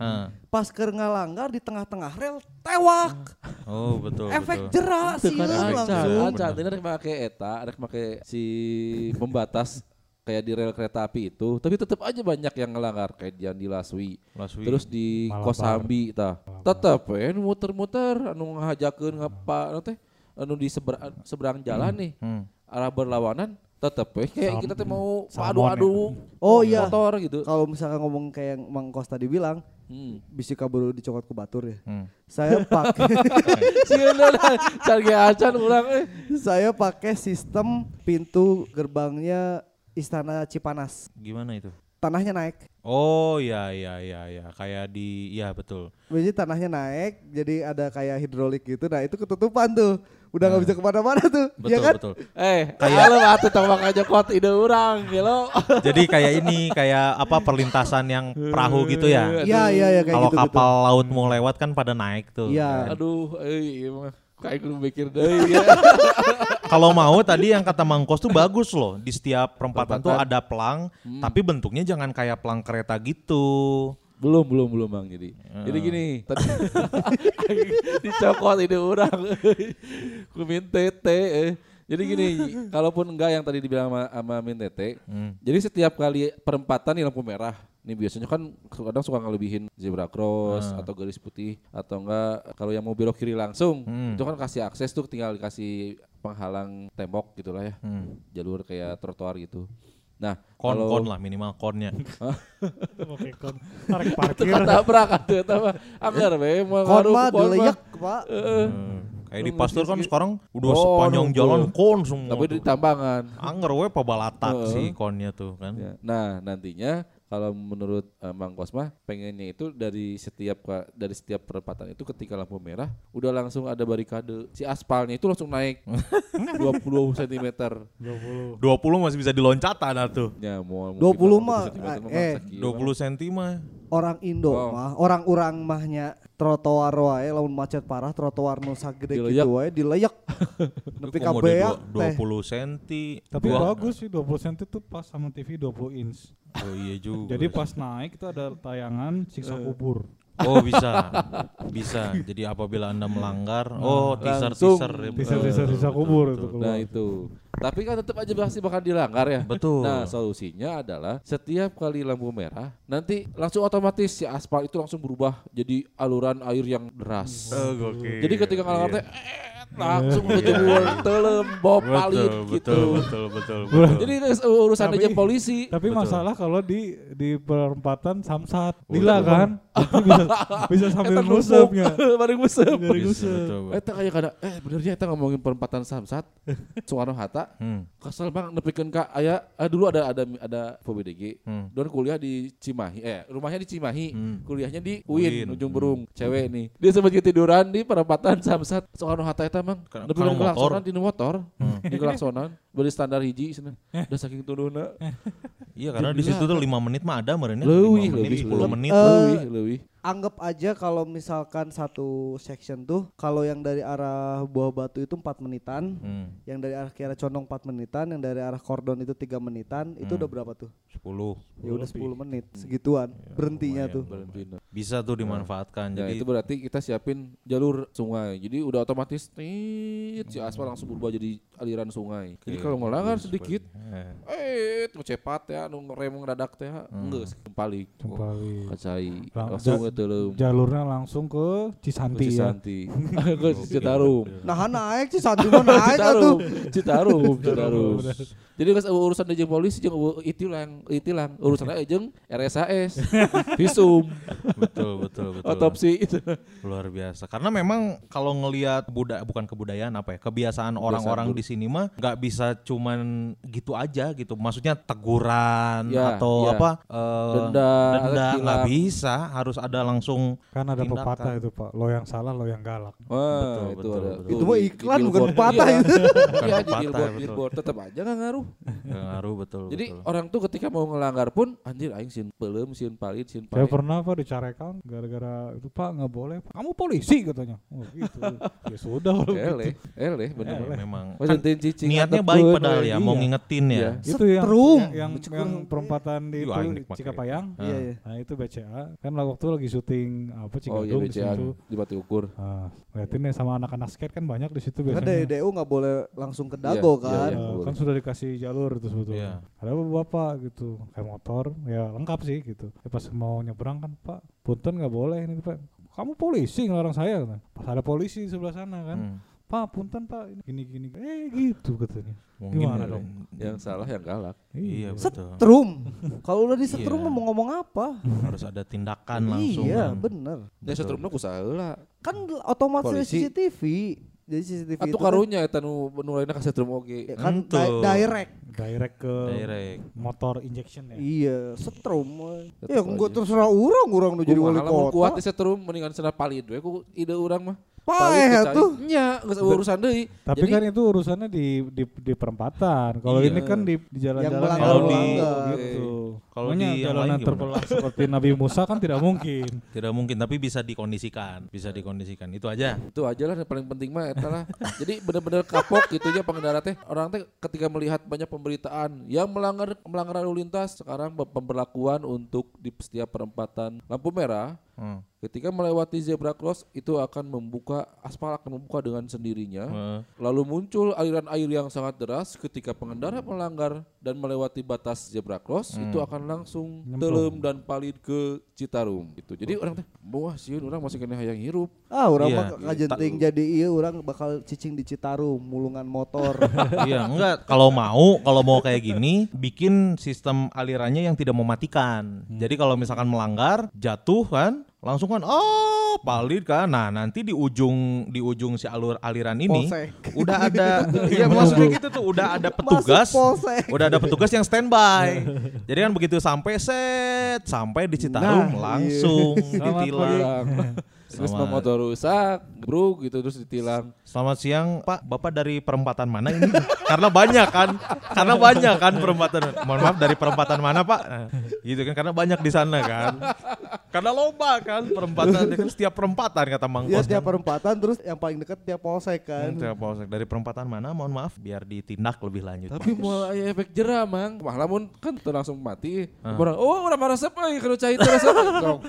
pas keur ngalanggar di tengah-tengah rel tewak. Oh, betul Efek betul. jerak sih kan acan, jerak, langsung. acan. bener. Ini rek make eta, rek make si pembatas kayak di rel kereta api itu, tapi tetap aja banyak yang ngelanggar kayak di Andi Laswi. Terus di Malabar. Kosambi tah. Tetep we nu muter-muter anu ngahajakeun ngapa anu teh anu di seberang, seberang jalan nih Hmm. arah berlawanan tetep we kayak Sam- kita teh mau adu-adu Oh iya. motor gitu. Kalau misalkan ngomong kayak yang Mang Kos tadi bilang, Hmm. bisi kabur dicokot ke batur ya. Hmm. Saya pakai <laughs> eh. saya pakai sistem pintu gerbangnya Istana Cipanas. Gimana itu? Tanahnya naik. Oh iya iya iya iya kayak di iya betul. Jadi tanahnya naik, jadi ada kayak hidrolik gitu. Nah itu ketutupan tuh, udah nggak bisa ke mana-mana tuh, Betul ya kan? betul. Eh, Kayak- atuh tong aja kuat ide urang gitu. <laughs> Jadi kayak ini kayak apa perlintasan yang perahu gitu ya. Iya iya iya kayak Kalau gitu. kapal laut mau lewat kan pada naik tuh. Iya. kan. Aduh, eh iya mah kayak kudu mikir deui <laughs> ya. Kalau mau tadi yang kata Mangkos tuh bagus loh. Di setiap perempatan, tuh Perempatan. ada pelang, Hmm. tapi bentuknya jangan kayak pelang kereta gitu. belum belum belum bang jadi jadi gini tadi <laughs> dicokot ide orang <laughs> ku min tete eh. jadi gini kalaupun enggak yang tadi dibilang sama, sama min tete Hmm. jadi setiap kali perempatan di lampu merah ini biasanya kan kadang suka ngelebihin zebra cross atau garis putih atau enggak kalau yang mau belok kiri langsung Hmm. itu kan kasih akses tuh tinggal dikasih penghalang tembok gitulah ya Hmm. jalur kayak trotoar gitu nah Kon kalau kon lah minimal konnya. <laughs> Oke, kon. Tarik parkir. Tekan tabrak atuh eta mah anggar we Kon mah ku kon mah. dileyek, Pak. Heeh. Hmm. Kayak di ngerti kan sekarang udah sepanjang jalan kon semua. tapi di tambangan Angger we pabalatak sih konnya tuh kan. Ya. Nah, nantinya kalau menurut eh, Mang Kosma pengennya itu dari setiap dari setiap perempatan itu ketika lampu merah udah langsung ada barikade. Si aspalnya itu langsung naik 20 cm. 20. 20 masih bisa diloncatan atuh. Ya, mau 20 mah, eh, 20 cm mah. Orang Indo Oh. mah, orang-orang mahnya trotoar wae lamun macet parah trotoar nu sagede gitu wae dileyek. <laughs> Nepi ka dua- teh. 20 cm. Tapi bagus sih 20 cm tuh pas sama TV 20 inch. Oh iya <laughs> juga. Jadi pas naik itu ada tayangan siksa kubur. Oh bisa, bisa. Jadi apabila anda melanggar, oh teaser langsung. teaser, Bisa bisa siksa kubur itu Nah, itu. Tapi kan tetap aja pasti bakal dilanggar ya. Betul. Nah, solusinya adalah setiap kali lampu merah, nanti langsung otomatis si aspal itu langsung berubah jadi aluran air yang deras. Oh, gokil. Jadi ketika ngalanggar Iya. Eh, langsung ngejebur telem bau palit betul, gitu. betul, betul, betul, betul. Jadi itu urusan Tapi- aja polisi. Tapi Betul. masalah kalau di di perempatan samsat, betul. kan, bisa <laughs> bisa sambil numpuk, Bareng ngusep. betul, betul. Eta kayak kada eh benernya eta ngomongin perempatan Samsat. <laughs> Soekarno Hatta. Hmm, Kesel bang nepikeun ka aya ah, dulu ada ada ada PBDG. hmm. Don kuliah di Cimahi, eh rumahnya di Cimahi, Hmm. kuliahnya di Uin. UIN, ujung berung, cewek nih. Dia sempat tiduran di perempatan Samsat Soekarno Hatta eta mang. Ka- Nepi kalau motor. kelaksonan di motor, di kelaksonan, beri standar hiji cenah. Udah saking turunna. Iya karena di situ tuh 5 menit mah ada merenya. Leuwih, 5 menit, leuwih, 10 leuwih. menit. Eh, Leuwih, leuwih. Anggap aja kalau misalkan satu section tuh kalau yang dari arah Buah Batu itu 4 menitan, Hmm, yang dari arah Kiara Condong 4 menitan, yang dari arah Kordon itu 3 menitan, itu Hmm. udah berapa tuh? 10. Ya udah 10 menit, segituan. Berhentinya lumayan, tuh. Berhenti. Bisa tuh dimanfaatkan. Nah Jadi itu berarti kita siapin jalur sungai. Jadi udah otomatis tit, si aspal langsung berubah jadi aliran sungai. Jadi kalau ngelanggar bagus, sedikit, Eh, itu cepat ya, nu rem ngedadak teh, enggak kembali. Kembali. Kacai, Lang- langsung leuം. Jalurnya langsung ke Cisanti ya. Cisanti, <laughs> ke Citarum. Nah naik satu mah naik Citarum, atuh. Citarum, Citarum. Jadi eueuh urusan jeung polisi jeung eueuh itilang, itilang urusanna jeung RSAS, <laughs> visum, betul betul betul. otopsi itu. Luar biasa. Karena memang kalau ngelihat budak bukan kebudayaan apa ya, kebiasaan orang-orang di sini mah nggak bisa cuman gitu aja gitu. Maksudnya teguran Ya, atau ya. apa eh, Denda, denda nggak bisa, harus ada langsung Kan ada Tindakan. pepatah itu pak, lo yang salah lo yang galak. Wah, Betul, itu betul, ada. betul. Itu mah iklan, bukan pepatah Iya. itu. Iya, pepatah, billboard, betul. billboard tetap aja nggak ngaruh. Nggak ngaruh betul. Jadi betul. orang tuh ketika mau ngelanggar pun anjir aing sieun pelem, sieun palit, sieun Saya palit. pernah pak dicarekan gara-gara itu pak nggak boleh. Pak. Kamu polisi katanya. Oh gitu. <laughs> ya sudah kalau gitu. Ele, ele bener. Ya, memang kan cicing niatnya baik padahal ya, Iya. mau ngingetin ya. Iya. Itu yang yang yang, yang perempatan di Ih, itu make. Cikapayang. Iya, iya. Nah itu BCA kan waktu lagi syuting apa Oh iya di BCA situ. di Batu Ukur. Ah, liatin nih sama anak-anak skate kan banyak di situ Kan biasanya. DU nggak boleh langsung ke dago Iya, kan. iya, Eh, boleh. kan sudah dikasih jalur itu sebetulnya. Iya. Ada bapak gitu, kayak motor, ya lengkap sih gitu. Ya, pas mau nyebrang kan Pak, punten nggak boleh ini Pak. Kamu polisi ngelarang saya kan. Pas ada polisi di sebelah sana kan. Hmm. Pak, punten Pak, ini gini gini. Eh gitu katanya. Mungkin Gimana ya, dong? Yang salah yang galak. Iya betul. Setrum. Kalau udah di setrum Iya. mau ngomong apa? Harus ada tindakan langsung. Iya, kan. bener. Ya setrumna kusaha heula. Kan otomatis Polisi. CCTV. Jadi CCTV Atuh itu kan, karunya eta nu nu lainna ka setrum oge. ya kan di- direct. Direct ke Direct. motor injection ya. Iya, setrum. Ya enggak terserah orang, orang udah jadi wali kuat kota. di setrum mendingan cenah palit we ku ide urang mah. Paeh kecai. tuh. Nya, geus urusan deui. Tapi Jadi- kan itu urusannya di di, di perempatan. Kalau Iya. ini kan di, di jalan-jalan melanggar Kalau di- gitu. kalau Makanya di yang jalanan terbelah seperti Nabi Musa kan tidak mungkin. Tidak mungkin tapi bisa dikondisikan, bisa dikondisikan. Itu aja. itu aja lah yang paling penting mah eta lah. Jadi bener-bener kapok gitu ya pengendara teh. Orang teh ketika melihat banyak pemberitaan yang melanggar melanggar lalu lintas sekarang pemberlakuan untuk di setiap perempatan lampu merah Hmm. ketika melewati zebra cross itu akan membuka aspal akan membuka dengan sendirinya. Eh, Lalu muncul aliran air yang sangat deras ketika pengendara melanggar dan melewati batas zebra cross itu akan langsung telem dan palit ke Citarum gitu. Jadi orang teh wah sieun orang masih kena hayang hirup. Ah, orang Iya. mah ngajenting jadi iya orang bakal cicing di Citarum, mulungan motor. <laughs> iya, enggak. Kalau mau, kalau mau kayak gini, bikin sistem alirannya yang tidak mematikan. Jadi kalau misalkan melanggar, jatuh kan, langsung kan, oh, palit kan. Nah, nanti di ujung di ujung si alur aliran ini Polsek. udah ada, <laughs> iya maksudnya gitu tuh, udah ada petugas, udah ada petugas yang standby. <laughs> Jadi kan begitu sampai set, sampai di Citarum Nah, langsung Selamat ditilang. <laughs> Terus Selamat. motor rusak, bro gitu terus ditilang. Selamat siang Pak, Bapak dari perempatan mana ini? <laughs> karena banyak kan, karena banyak kan perempatan. Mohon maaf dari perempatan mana Pak? Nah, gitu kan, karena banyak di sana kan. Karena lomba kan perempatan, kan setiap perempatan kata Mang Iya Kos. tiap kan. perempatan terus yang paling dekat tiap polsek kan. Hmm, tiap polsek. dari perempatan mana? Mohon maaf, biar ditindak lebih lanjut. Tapi mau efek jerah mang. Wah lamun kan tuh langsung mati. Orang oh orang marasep euy kalau cai itu resep. <laughs>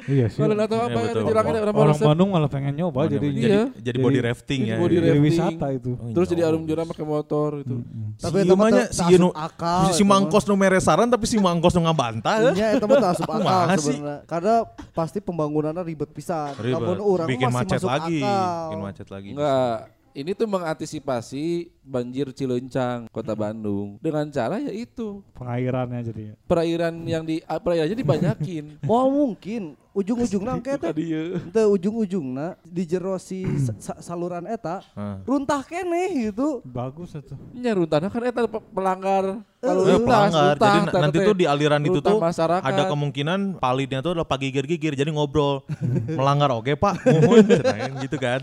Iya sih. Kalau atau Iya, apa ditilangin orang Orang marasep. Bandung malah pengen nyoba jadi jadi, Iya. jadi body rafting ya. Jadi body jadi rafting. wisata itu. Oh, Terus iya. jadi arum jerah pakai motor itu. Tapi si tak- si Yunu, akal, si. Mangkos nu meresaran tapi si Mangkos nu ngabantah. Iya, itu mah asup <laughs> akal sebenarnya. Karena pasti pembangunannya ribet pisan. Ribet. Namun orang bikin masih macet masuk lagi, akal. bikin macet lagi. Enggak. Ini tuh mengantisipasi banjir Cilencang, Kota Bandung dengan cara ya itu Pengairannya jadi. perairan yang di perairannya dibanyakin. <laughs> Mau mungkin ujung-ujungna engke teh Tadi ya. ujung-ujungna di jero si sa- sa- saluran eta runtah keneh gitu. Bagus itu. Nya runtana kan eta pe- pelanggar lalu Eh, lintas, pelanggar. runtah, Jadi nanti tuh di aliran itu tuh masyarakat. ada kemungkinan palidnya tuh adalah pagigir-gigir jadi ngobrol melanggar oke pak mohon <laughs> gitu kan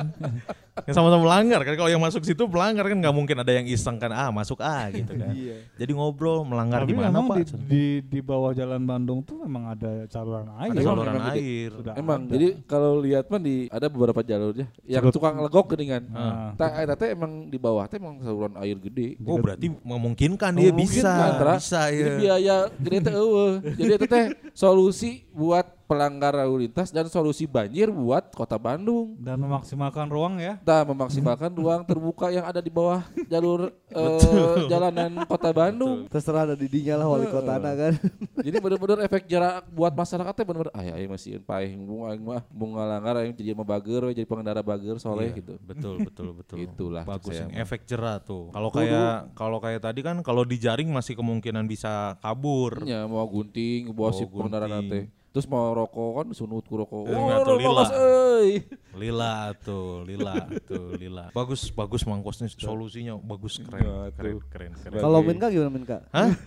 yang sama-sama melanggar kan kalau yang masuk situ melanggar kan nggak mungkin ada yang iseng kan ah masuk ah gitu kan jadi ngobrol melanggar Tapi di mana pak di, di di bawah jalan Bandung tuh memang ada saluran air. ada saluran air Sudah Emang ada. jadi kalau lihat mah di ada beberapa jalurnya yang Sudah- tukang legok. Ah. Tak eta teh emang di bawah teh emang saluran air gede. oh berarti memungkinkan dia bisa Tra. bisa Jadi ya biaya gede teh eueuh. Jadi itu teh solusi buat pelanggar lalu lintas dan solusi banjir buat kota Bandung. Dan memaksimalkan ruang ya. Kita memaksimalkan ruang terbuka yang ada di bawah jalur <laughs> eh, jalanan kota Bandung. Terserah ada didinya lah wali kota kan. <laughs> Jadi bener-bener efek jarak buat masyarakatnya bener-bener ah ya masih paling bunga mah bunga langgar aing jadi mah bager we, jadi pengendara bager soleh Iya, gitu. Betul, betul, <laughs> betul. Itulah bagus yang efek jerah tuh. Kalau kayak kalau kayak tadi kan kalau dijaring masih kemungkinan bisa kabur. Ya mau gunting bawa Oh, si pengendara gunting. Terus mau rokok kan sunut ku rokok. Eh, Oh, rokok, lila. Euy. Lila tuh, lila tuh, lila. Bagus, bagus mangkos nih solusinya bagus keren, keren, keren, keren. Kalau Minka gimana Minka? Hah? <laughs>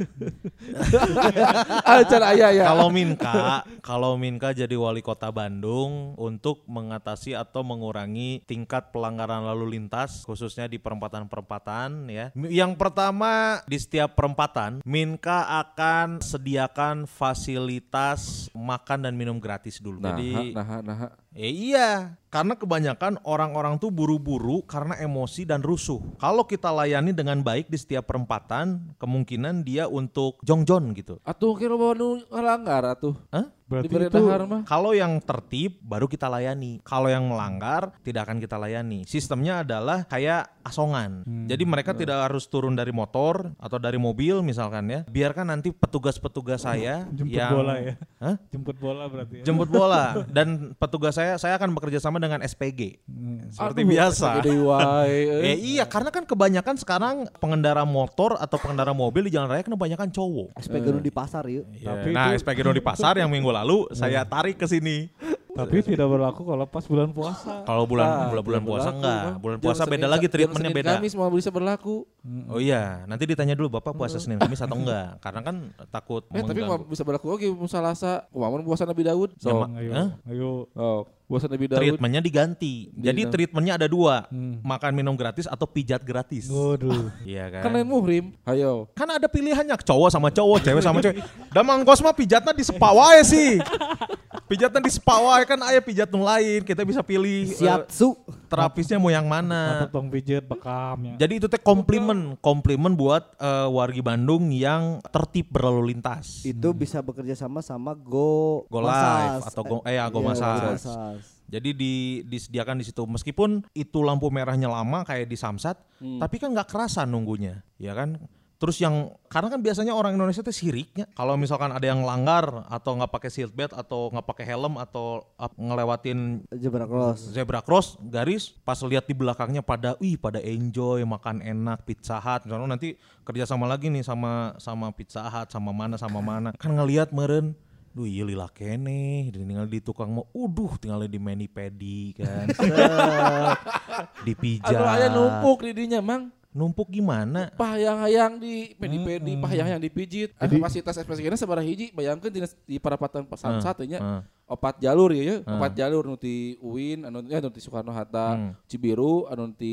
Ah, cara ayah ya. Kalau Minka, kalau Minka jadi wali kota Bandung untuk mengatasi atau mengurangi tingkat pelanggaran lalu lintas khususnya di perempatan-perempatan ya. Yang pertama di setiap perempatan Minka akan sediakan fasilitas makan dan minum gratis dulu. Nah, Jadi nah, nah, Eh iya, karena kebanyakan orang-orang tuh buru-buru karena emosi dan rusuh. Kalau kita layani dengan baik di setiap perempatan, kemungkinan dia untuk jongjon gitu. Atuh kira bawa nu ngalanggar atuh. Hah? Berarti Diberi itu. Kalau yang tertib baru kita layani. Kalau yang melanggar tidak akan kita layani. Sistemnya adalah kayak asongan. Jadi mereka tidak harus turun dari motor atau dari mobil misalkan ya. Biarkan nanti petugas-petugas saya jemput yang bola ya. Hah? Jemput bola berarti ya. Jemput bola <laughs> dan petugas saya saya akan bekerja sama dengan SPG. Hmm. Seperti Aduh, biasa. <laughs> Eh iya karena kan kebanyakan sekarang pengendara motor atau pengendara mobil di jalan raya kan kebanyakan cowok. SPG nu di pasar yuk. Tapi nah itu- SPG di pasar yang minggu lalu saya tarik ke sini. Tapi tidak berlaku kalau pas bulan puasa. Kalau bulan Ah, bulan, bulan puasa berlaku, enggak. Bulan Jam puasa beda lagi treatmentnya beda. Kamis mau bisa berlaku. Oh iya, nanti ditanya dulu Bapak puasa Senin Kamis atau enggak? Karena kan takut Eh tapi mau bisa berlaku oke mau Salasa. Kumaha puasa Nabi Daud. Ya, So, ma- Ayo, Hah? ayo. oh, puasa Nabi Daud. treatmentnya diganti. Jadi Di- treatmentnya ada dua, Hmm. makan minum gratis atau pijat gratis. Waduh. <laughs> Iya kan? Kan lain muhrim. Ayo. kan ada pilihannya cowok sama cowok, cewek sama cewek. Da mangkos mah pijatnya di spa wae sih. Pijatnya di spa wae kan aya pijat lain, kita bisa pilih eh, Siapsu. Terapisnya mau yang mana. Mata tong pijet bekam ya. Jadi itu teh komplimen, komplimen buat eh, wargi Bandung yang tertib berlalu lintas. Itu bisa bekerja sama sama Go Go. Live atau Go- eh, ya, Go Iya, Massage. Jadi di, disediakan di situ meskipun itu lampu merahnya lama kayak di Samsat, tapi kan nggak kerasa nunggunya, ya kan? Terus yang karena kan biasanya orang Indonesia tuh siriknya. Kalau misalkan ada yang langgar atau nggak pakai seatbelt atau nggak pakai helm atau ap- ngelewatin Zebra cross. zebra cross garis pas lihat di belakangnya pada wih pada enjoy makan enak pizza hut. Misalnya nanti kerja sama lagi nih sama sama pizza hut sama mana sama mana. Kan ngelihat meren Duh iya lila kene, tinggal di tukang mau, uduh tinggal di mani pedi kan, <laughs> dipijat, Aduh aya numpuk di dinya mang. Numpuk gimana? Pahayang-hayang di pedi-pedi, pahayang-hayang dipijit. Ah, kapasitas SPSG sabaraha hiji bayangkeun di, di parapatan pesan satunya. Heeh. opat jalur ya, ya. opat jalur nu ti UIN, anu ya nu ti Soekarno Hatta, Hmm. Cibiru, anu ti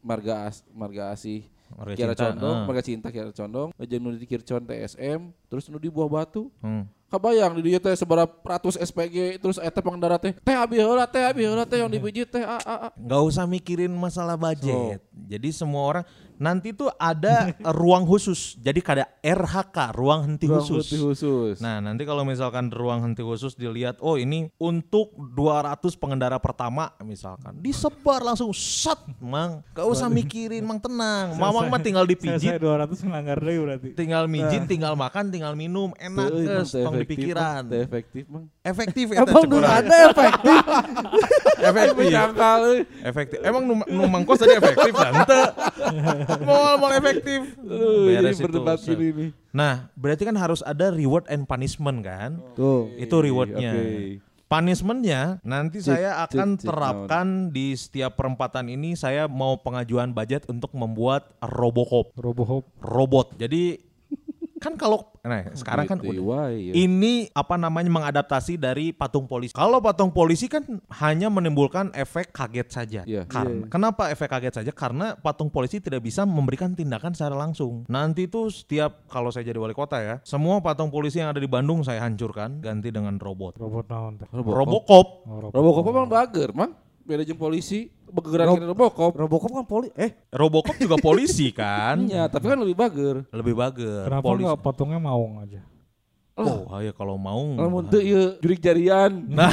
Marga As, Marga Asih. Marga Kiara Cinta, Condong, ah. Marga Cinta Kiara Condong, jeung nu di Kircon TSM, terus nu di Buah Batu. Hmm. Kabayang di dieu teh seberapa ratus SPG terus eta pengendara teh teh abi heula teh abi heula teh yang dipijit teh a a a. nggak usah mikirin masalah budget. Jadi semua orang nanti tuh ada <laughs> ruang khusus. Jadi kada RHK, ruang henti Ruang khusus. putih khusus. Nah, nanti kalau misalkan ruang henti khusus dilihat, oh ini untuk 200 pengendara pertama misalkan. Disebar langsung set, Mang. Gak usah mikirin, Mang tenang. Mamang mah tinggal dipijit, saya 200 melanggar deh berarti. tinggal mijit, tinggal makan, tinggal minum, enak geus, teu tong di efektif, pikiran. Mang. Efektif mang. Efektif eta ada efektif. <laughs> Efektif. Efektif emang nu, nu mangkos tadi efektif kan <laughs> Mau mau efektif Aduh, Beres itu, berdebat gini nih. nah berarti kan harus ada reward and punishment kan Tuh. itu rewardnya Oke. punishmentnya nanti Cik, saya akan cik, cik, terapkan di setiap perempatan ini saya mau pengajuan budget untuk membuat robocop Robohop. robot jadi kan kalau nah sekarang kan Gitu, udah iya. ini apa namanya mengadaptasi dari patung polisi. Kalau patung polisi kan hanya menimbulkan efek kaget saja. Iya. Karena kenapa efek kaget saja? Karena patung polisi tidak bisa memberikan tindakan secara langsung. Nanti itu setiap kalau saya jadi wali kota ya, semua patung polisi yang ada di Bandung saya hancurkan ganti dengan robot. Robot naon teh. Robocop. Robocop. Oh, robot. Robocop emang bager, Mang. Beda jeung polisi, begeran Rob- Robocop. Robocop kan poli eh Robocop juga polisi kan? Iya, tapi kan lebih bager. Lebih bagus. Kenapa polisi. nggak potongnya maung aja? Oh, ya kalau mau. Lamun teu ieu jurik jarian. Nah,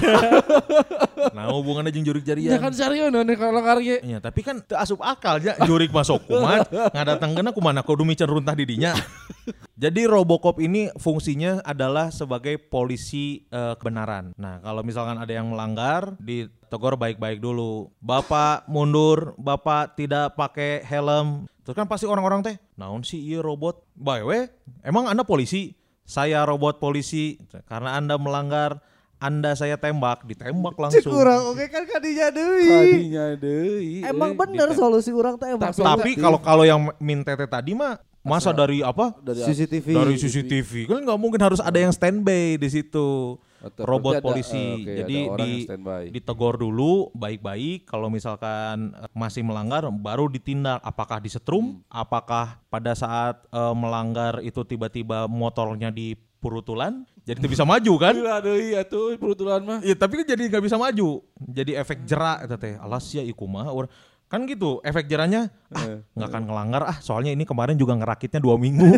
<laughs> nah hubungannya jeung jurik Ya jarian. kan serius nih kalau karya. Ya, tapi kan teu asup akal ya jurik masuk kumat ngadatengkeunna kumaha kudu micer runtah di dinya. <laughs> Jadi Robocop ini fungsinya adalah sebagai polisi eh, kebenaran. Nah, kalau misalkan ada yang melanggar, ditegur baik-baik dulu. Bapak mundur, Bapak tidak pakai helm. Terus kan pasti orang-orang teh, naon sih iya robot? Bae we, emang Anda polisi? Saya robot polisi. Karena Anda melanggar, Anda saya tembak, ditembak langsung. kurang oke kan kadinya deui. Tadinya deui. Emang euy. bener solusi orang teh emang Tapi- Tapi kalau kalau yang minta teh tadi mah masa dari apa? dari CCTV. Dari CCTV kan nggak mungkin harus ada yang standby di situ. Atau Robot ada- polisi. eh, oke, Jadi orang di ditegor dulu baik-baik. Kalau misalkan eh, masih melanggar, baru ditindak. Apakah disetrum? Apakah pada saat eh, melanggar itu tiba-tiba motornya dipurutulan? Jadi tidak bisa maju kan? Gila deui atuh perutulan mah. Iya tapi kan jadi nggak bisa maju. Jadi efek jerak teh. Alas ya iku mah Or- kan gitu efek jerahnya ah nggak akan ngelanggar. Ah soalnya ini kemarin juga ngerakitnya dua minggu. <laughs>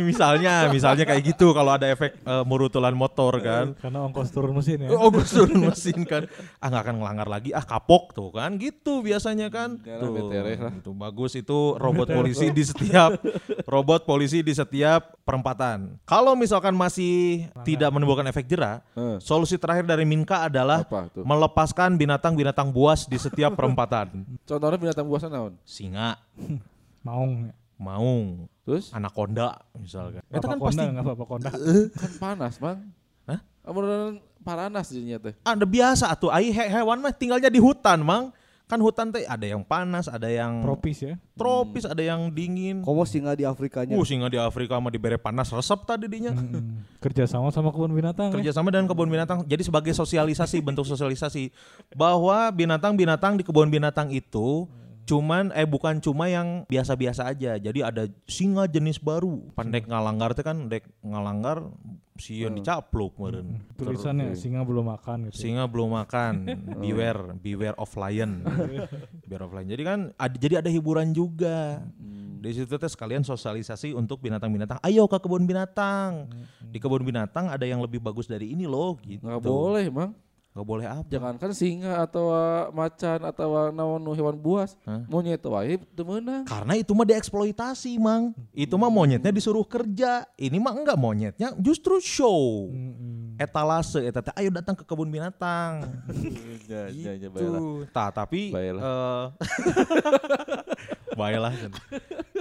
Misalnya misalnya kayak gitu kalau ada efek eh, murutulan motor kan. Karena ongkos turun mesin ya. oh gue turun mesin kan. Ah nggak akan ngelanggar lagi. Ah kapok. Tuh kan gitu biasanya kan. Jalan tuh lah. itu bagus itu robot polisi di setiap robot polisi di setiap perempatan. Kalau misalkan masih tidak menimbulkan efek jerah solusi terakhir dari Minka adalah melepaskan binatang-binatang buas di setiap <laughs> perempatan Contohnya binatang buasan naon? singa <laughs> Maung. maung Terus anaconda misalkan itu kan konda pasti enggak Bapak konda. <laughs> kan panas, Bang. Hah? Amun paranas jadinya teh. ada biasa tuh ai he- hewan mah tinggalnya di hutan mang kan hutan teh ada yang panas ada yang Tropis ya. tropis ada yang dingin Komo singa di Afrikanya. Uh, singa di Afrika mah dibere panas resep tadi dinya. Mm-mm. Kerja sama sama kebun binatang. ya. Kerjasama dengan kebun binatang. Jadi sebagai sosialisasi, bentuk sosialisasi bahwa binatang-binatang di kebun binatang itu cuman eh bukan cuma yang biasa-biasa aja. Jadi ada singa jenis baru. Pandek ngalanggar teh kan dek ngalanggar sieun dicapluk meureun. Tulisannya singa belum makan gitu. Singa belum makan. <laughs> beware, beware of lion. <laughs> beware of lion. Jadi kan ada, jadi ada hiburan juga. Di situ teh sekalian sosialisasi untuk binatang-binatang. Ayo ke kebun binatang. Di kebun binatang ada yang lebih bagus dari ini loh gitu. Nggak boleh, Bang. Nggak boleh apa? Jangankan singa atau uh, macan atau naon nu hewan buas, Hah? monyet wae teu meunang. Karena itu mah dieksploitasi, Mang. Itu mah monyetnya disuruh kerja. Ini mah enggak monyetnya justru show. Mm-mm. Etalase eta teh ayo datang ke kebun binatang. <laughs> Gitu. Tah, tapi Baiklah. eh <laughs> baiklah. kan.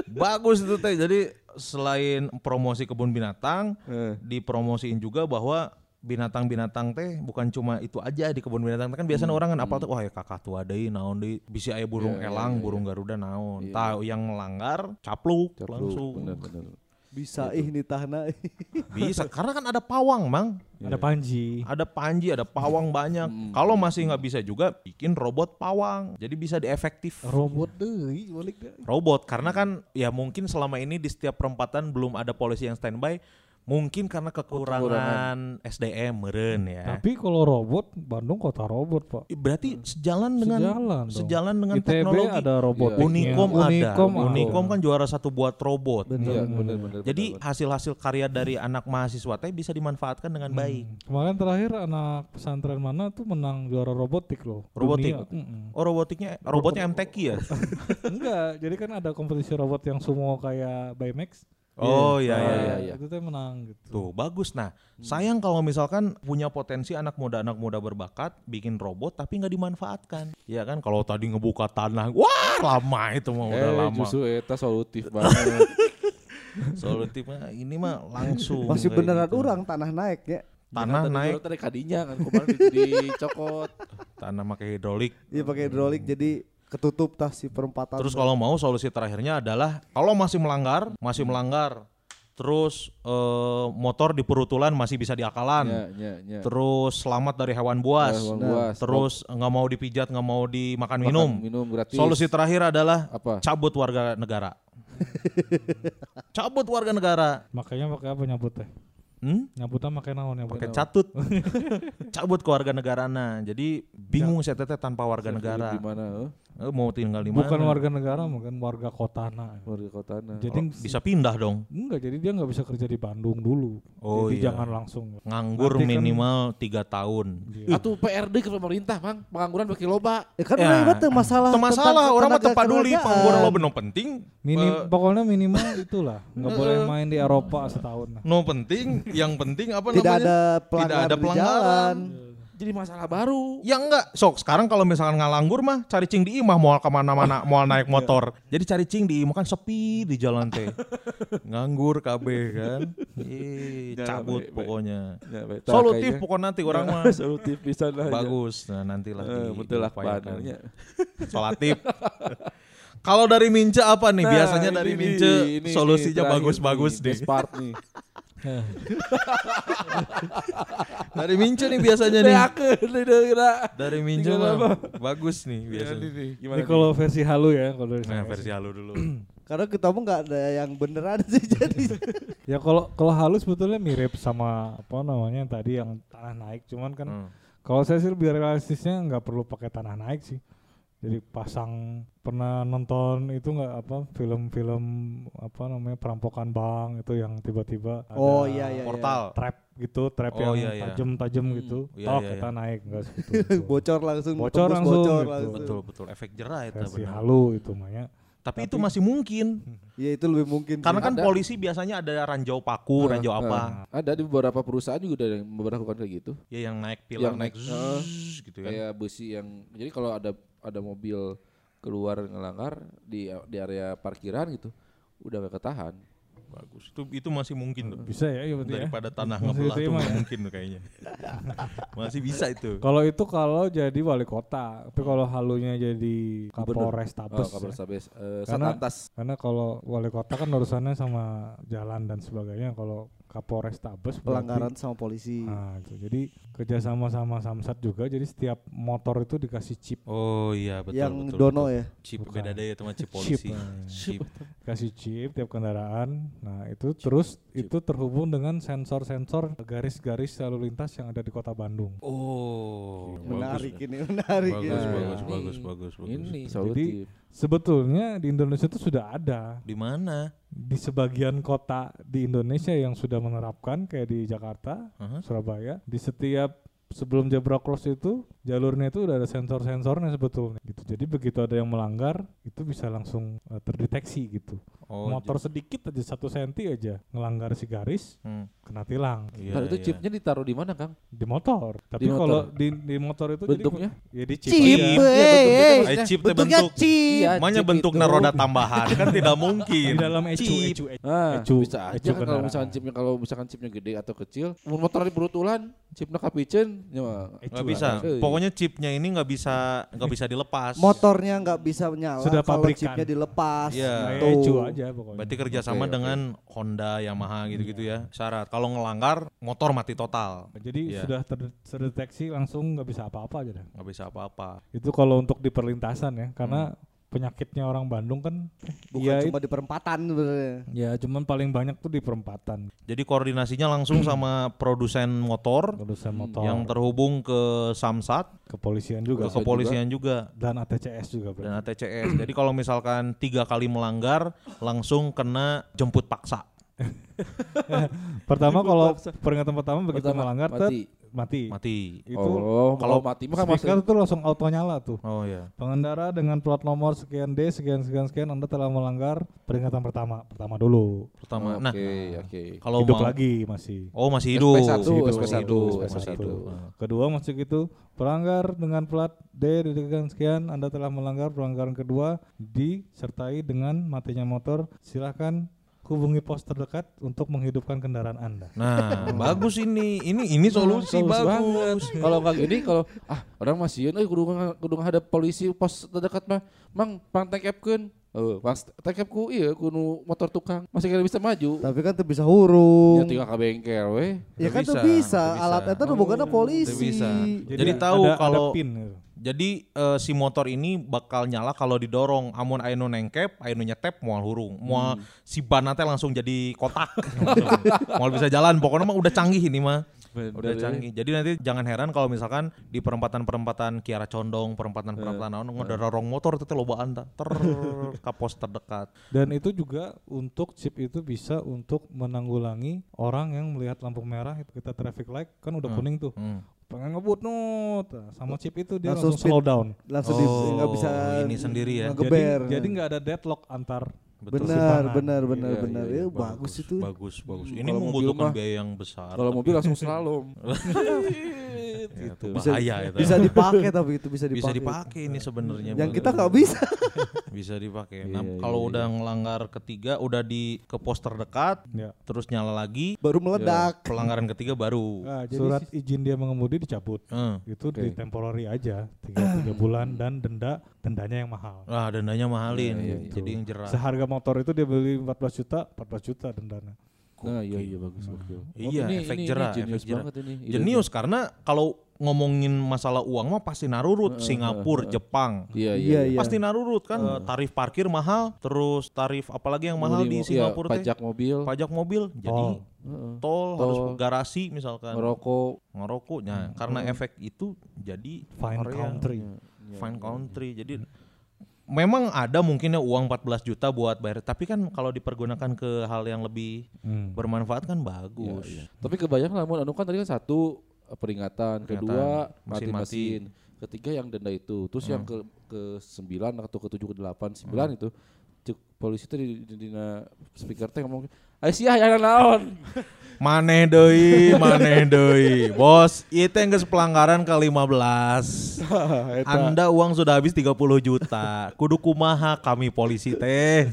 Bagus itu teh. Jadi selain promosi kebun binatang, Eh. dipromosiin juga bahwa binatang-binatang teh bukan cuma itu aja di kebun binatang kan biasanya orang kan apa tuh wah ya kakak tua deui naon deui bisi aya burung Iya, iya, elang iya, burung garuda naon. Iya. tahu yang melanggar capluk, Capluk, langsung. bener-bener. Bisa ih nitahna. <laughs> bisa karena kan ada pawang mang. Ada panji. ada panji ada pawang banyak. Hmm. kalau masih nggak bisa juga bikin robot pawang. Jadi bisa diefektif. Robot deui balik deh. robot karena kan ya mungkin selama ini di setiap perempatan belum ada polisi yang standby mungkin karena kekurangan SDM meren ya Tapi kalau robot, Bandung kota robot, Pak. Berarti sejalan dengan Sejalan dong. sejalan dengan ITB teknologi ada robot. Unikom, ada Unikom, Unikom kan juara satu buat robot Iya, bener-bener. jadi hasil-hasil karya dari anak mahasiswa teh bisa dimanfaatkan dengan baik Kemarin terakhir anak pesantren mana tuh menang juara robotik loh. Robotik? Dunia. Mm-mm. oh robotnya robotnya MTQ ya <laughs> Enggak, jadi kan ada kompetisi robot yang sumo kayak Baymax. Oh iya Oh, iya, iya, iya. iya. Itu tuh menang gitu. Tuh bagus. Nah, sayang kalau misalkan punya potensi anak muda anak muda berbakat bikin robot tapi nggak dimanfaatkan. Ya kan kalau tadi ngebuka tanah, wah lama itu mah udah eh, lama. justru eta solutif banget. <laughs> Solutif mah ini mah langsung. Masih beneran gitu. orang tanah naik ya. Tanah Tadi naik, jorok Tadi kadinya kan kemarin di- dicokot. tanah pakai hidrolik. Iya pakai hidrolik jadi ketutup tas si perempatan. Terus kalau mau solusi terakhirnya adalah kalau masih melanggar, masih melanggar, terus eh, motor di perutulan masih bisa diakalan. Ya, ya, ya. Terus selamat dari hewan buas. Hewan Nah, buas. Terus nggak mau dipijat, nggak mau dimakan Makan minum. minum gratis. Solusi terakhir adalah apa? cabut warga negara. <laughs> cabut warga negara. Makanya pakai apa nyabut teh? Hmm? Nyabutnya pakai naon ya, Pakai catut. <laughs> cabut ke warga negarana. Jadi bingung saya teteh tanpa warga negara. Di mana? eh? Eh, mau tinggal di mana? Bukan warga negara, bukan warga kotana. Warga kota nah. Jadi bisa pindah dong. enggak, jadi dia nggak bisa kerja di Bandung dulu. Oh, jadi iya. jangan langsung. Nganggur Nanti kan- minimal tiga tahun. Iya. Atuh PRD ke pemerintah, Mang. Pengangguran pakai loba. Ya kan Ya. masalah Itu masalah tentang orang mah kerjaan. pengangguran lo benar penting. Minim, Eh, pokoknya minimal itulah, nggak boleh main di Eropa setahun. No penting, yang penting apa Tidak namanya? ada Tidak pelanggaran ada di pelanggaran. jalan. Jadi masalah baru. Ya enggak, sok sekarang kalau misalkan ngalanggur mah cari cing di imah mau ke mana-mana, <laughs> mau naik motor. Jadi cari cing di imah kan sepi di jalan teh. Nganggur KB kan. Ih, Ya, cabut baik, pokoknya. Ya, baik. Solutif pokoknya nanti orang mah. <laughs> Solutif bisa lah. Bagus. Nah, nantilah di- betul lah. <laughs> Solatif. Kalau dari Mince apa nih? Nah, Biasanya ini dari Mince ini solusinya bagus-bagus nih. Best part nih. <laughs> Dari Mince nih biasanya nih. Dari Tinggal mah apa? bagus nih Ya, biasanya. Ini kalau versi halu ya, kalau dari Nah, saya versi halu dulu. <clears throat> Karena kita mau nggak ada yang beneran <laughs> sih jadi. <clears throat> Ya kalau kalau halus sebetulnya mirip sama apa namanya yang tadi yang tanah naik, cuman kan Hmm. kalau saya sih lebih realistisnya nggak perlu pakai tanah naik sih. Jadi pasang pernah nonton itu nggak apa film-film apa namanya perampokan bank itu yang tiba-tiba Oh, ada iya, iya, iya. Portal. trap gitu, trap Oh, yang iya, iya. tajam-tajam Hmm. gitu. Iya, Tok iya, kita iya. naik enggak <laughs> seperti itu. bocor langsung. Bocor langsung bocor gitu. langsung. Betul betul efek jerah itu Versi benar. halu itu makanya. Tapi, itu Tapi- masih mungkin. Ya itu lebih mungkin. Karena sih. kan Ada. polisi biasanya ada ranjau paku, Nah, ranjau apa. nah, ada di beberapa perusahaan juga ada yang memperlakukan kayak gitu. Ya yang naik pilar Yang naik naik, zzz, gitu kan. Kayak besi yang jadi kalau ada ada mobil keluar ngelanggar di di area parkiran gitu, udah gak ketahan. Bagus. Itu itu masih mungkin tuh. Bisa ya, iya berarti ya. Daripada tanah Masih ngebelah tuh ya? mungkin tuh kayaknya. <laughs> masih bisa itu. Kalau itu kalau jadi wali kota, tapi kalau halunya jadi. Kapolres Oh, Tabes. kabar ya. eh, Karena-. Karena kalau wali kota kan urusannya sama jalan dan sebagainya. Kalau Kapolres Tabes berarti- pelanggaran sama polisi. Nah, gitu. Jadi kerjasama sama Samsat juga. Jadi setiap motor itu dikasih chip, Oh iya betul yang betul. dono betul. ya. Chip Bukan. beda deh itu mah chip <laughs> Chip, polisi. eh. Chip. <laughs> kasih chip tiap kendaraan. Nah itu terus itu terhubung dengan sensor-sensor garis-garis lalu lintas yang ada di kota Bandung. Oh, Menarik bagus. ini, menarik Bagus, ini. bagus, Nah, bagus, ini- bagus, bagus. Ini Jadi. Sebetulnya di Indonesia itu sudah ada Di mana? di sebagian kota di Indonesia yang sudah menerapkan kayak di Jakarta, Aha. Surabaya, di setiap sebelum zebra cross itu jalurnya itu udah ada sensor-sensornya sebetulnya gitu. Jadi begitu ada yang melanggar itu bisa langsung eh, terdeteksi gitu. Oh, Motor sedikit aja satu senti aja ngelanggar si garis hmm. kena tilang Iya, Nah, itu iya. chipnya ditaruh di mana, Kang? di motor. Tapi motor. kalau di di motor itu Bentuknya? jadi ya di chip. Chip, aja. Iya, eh, chip Bentuknya bentuk. chip. Iya, Makanya chip bentuknya roda tambahan kan tidak mungkin. Di dalam ecu, Chip. ecu, ecu. Ah, Ecu, bisa aja ecu kan kalau misalkan chipnya kalau misalkan chipnya gede atau kecil, motor di perutulan, chipnya kapicen, ya bisa. Pokoknya chipnya ini nggak bisa nggak bisa dilepas. Motornya nggak bisa menyala Sudah kalau pabrikan. chipnya dilepas. Iya. Tuh. ecu aja pokoknya. Berarti kerjasama oke. dengan Honda, Yamaha gitu-gitu ya. Syarat. Kalau ngelanggar, motor mati total. Jadi Iya. sudah ter- terdeteksi langsung nggak bisa apa-apa aja. Nggak bisa apa-apa. Itu kalau untuk di perlintasan ya, karena penyakitnya orang Bandung kan Bukan ya, cuma di perempatan sebenarnya. ya cuman paling banyak tuh di perempatan Jadi koordinasinya langsung sama produsen motor produsen motor yang terhubung ke Samsat, kepolisian ke juga kepolisian juga. dan ATCS juga dan berarti. ATCS. Jadi kalau misalkan tiga kali melanggar, langsung kena jemput paksa. <laughs> pertama kalau peringatan pertama begitu Pertama, melanggar tet, mati. mati. Mati. Itu oh, kalau mati mah kan speaker masih tuh langsung auto nyala tuh. Oh ya. Pengendara dengan plat nomor sekian D sekian sekian sekian Anda telah melanggar peringatan pertama. Pertama dulu. Pertama. Oke, Nah, oke. kalau hidup mau lagi masih. Oh, masih hidup. SP1, Masih hidup, SP1, masih hidup, SP1. masih hidup. Kedua masuk itu pelanggar dengan plat D sekian sekian Anda telah melanggar pelanggaran kedua disertai dengan matinya motor. Silahkan hubungi pos terdekat untuk menghidupkan kendaraan Anda. Nah, <laughs> bagus ini. Ini ini solusi Solusi bagus. kalau nggak gini kalau ah orang masih euy kudu kudu ada polisi pos terdekat mah mang pang tangkepkeun Eh, pas tangkepku iya kudu motor tukang masih kira bisa maju. Tapi kan tuh bisa hurung. Ya tinggal ke bengkel we. Ya kan tuh bisa, bisa. tuh. Alat itu bukan polisi. Tuh bisa. Jadi tahu ada- ada kalau- pin gitu. Jadi eh, si motor ini bakal nyala kalau didorong. Amun anu nengkep, anu nyetep moal hurung. Moal si ban teh langsung jadi kotak. <laughs> Moal bisa jalan. Pokoknya mah udah canggih ini mah. Bener Udah canggih. Jadi nanti jangan heran kalau misalkan di perempatan-perempatan Kiara Condong, perempatan-perempatan naon ada rorong motor itu lobaan tah. ter <laughs> ka pos terdekat. Dan itu juga untuk chip itu bisa untuk menanggulangi orang yang melihat lampu merah itu kita traffic light kan udah Hmm. kuning tuh. Hmm. Pengen ngebut nut. Nah, sama chip itu dia Langsung langsung, slow down. langsung di Oh, bisa ini sendiri ya. Jadi jadi nggak ada deadlock antar Betul. benar benar benar Iya, benar iya, ya iya, bagus itu Bagus, bagus. Hmm, Ini kalau mobil membutuhkan mah- biaya yang besar. Kalau mobil langsung slalom. <laughs> Ya, itu gitu. bisa bahaya itu. bisa dipakai tapi itu bisa dipakai bisa dipakai ini sebenarnya. yang kita nggak bisa <laughs> bisa dipakai. Iya, Nah, iya, kalau iya. udah ngelanggar ketiga udah di ke pos terdekat, Ya. terus nyala lagi, baru meledak pelanggaran ketiga baru. Nah, surat izin dia mengemudi dicabut. Eh. Itu Oke. di temporary aja tiga, tiga bulan dan denda dendanya yang mahal. Wah, dendanya mahalin. Iya, iya, iya. Jadi yang jerah. Seharga motor itu dia beli 14 juta, 14 juta dendanya. Nah, iya iya bagus oke. Iya, efek jerah, jenius efek jerah. banget ini. Iya, Jenius karena kalau ngomongin masalah uang mah pasti narurut Heeh, Singapura, Jepang. Iya Iya, iya. iya. Pasti narurut kan Eh, tarif parkir mahal, terus tarif apalagi yang mahal di Iya, Singapura teh? pajak mobil, Pajak mobil. Jadi Tol. Heeh. tol, harus Tol. garasi misalkan. ngerokok, ngerokok. Nah, karena efek itu jadi Fine Korea country. Iya, fine iya, country. Jadi memang ada mungkinnya uang 14 juta buat bayar, tapi kan kalau dipergunakan ke hal yang lebih Hmm. bermanfaat kan Iya, bagus. iya. Tapi kebayang lah, anu kan tadi kan satu eh, peringatan, Peringatan, kedua mesin mati-mesin, ketiga yang denda itu, terus yang ke ke sembilan atau ke tujuh ke delapan sembilan itu cek polisi itu di, di, dina speaker teh ngomong sih ya naon. Maneh deui, maneh deui. Bos, itu yang geus pelanggaran ke 15. <laughs> Anda uang sudah habis 30 juta. Kudu kumaha kami polisi teh.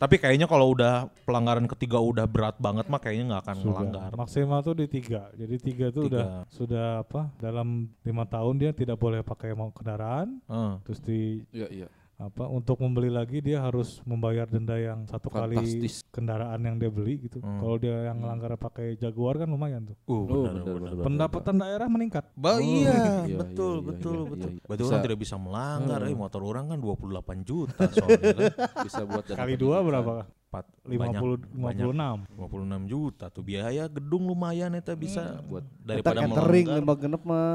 Tapi kayaknya kalau udah pelanggaran ketiga udah berat banget mah kayaknya nggak akan Sudah. melanggar. Maksimal tuh di tiga. Jadi tiga itu Tiga. udah sudah apa? Dalam lima tahun dia tidak boleh pakai mau kendaraan. Heeh. Terus di Iya iya. Apa? Untuk membeli lagi dia harus membayar denda yang satu kali Fantastis. kendaraan yang dia beli gitu. Hmm. Kalau dia yang langgar pakai Jaguar kan lumayan tuh. Uh, Oh, benar, benar, benar. benar. Pendapatan daerah meningkat. Ba Oh, iya, iya, <laughs> betul, iya, iya, betul, iya, betul. iya, iya. Berarti Bisa. orang tidak bisa melanggar, Hmm. eh motor orang kan 28 juta soalnya kan. <laughs> Bisa buat Kali dua berapa? Empat, 50 banyak, 56. 56 juta tuh biaya gedung lumayan eta bisa buat daripada Kita catering melanggar. lima genep mah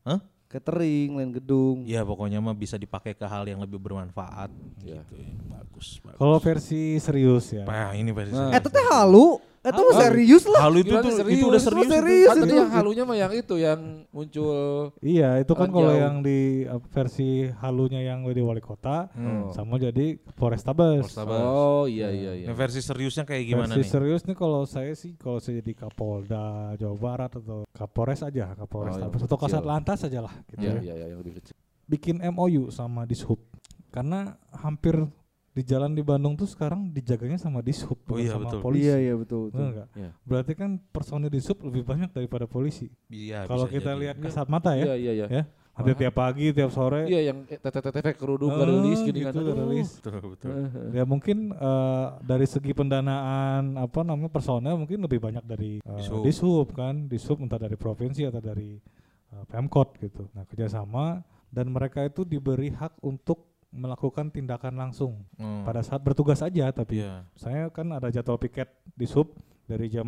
Hah? Catering lain gedung Ya pokoknya mah bisa dipakai ke hal yang lebih bermanfaat Iya. gitu. ya. Bagus, bagus. Kalau versi serius ya. Nah, ini versi Nah. serius. eh teh halu eh tuh serius lah Hal itu tuh serius? itu udah Itu serius. itu. serius. Kan tadi itu. yang halunya mah yang itu yang muncul Iya, itu kan kalau yang di uh, versi halunya yang di wali kota Hmm. sama jadi Polrestabes. Oh iya iya iya. Nah, versi seriusnya kayak gimana versi nih? serius nih kalau saya sih kalau saya jadi Kapolda Jawa Barat atau Kapolres aja, Kapolres Oh, yang atau kecil. Kasat Lantas aja lah gitu Iya ya. iya iya yang lebih kecil. Bikin MOU sama Dishub. Karena hampir di jalan di Bandung tuh sekarang dijaganya sama Dishub Oh iya, sama betul. polisi. iya iya betul, betul. Bener nggak? Iya. Berarti kan personil Dishub lebih banyak daripada polisi. Iya, kalau kita jadi. lihat kasat mata ya, Iya iya iya. ya. Hampir tiap pagi, tiap sore. Iya yang TTTV kerudung Eh, rilis gini kan. gitu, Aduh. rilis. Betul, betul. Ya mungkin eh, dari segi pendanaan apa namanya personel mungkin lebih banyak dari eh, Dishub. kan, dishub entah dari provinsi atau dari eh, pemkot gitu. Nah kerjasama dan mereka itu diberi hak untuk melakukan tindakan langsung Hmm. pada saat bertugas aja. Tapi Iya. saya kan ada jadwal piket dishub dari jam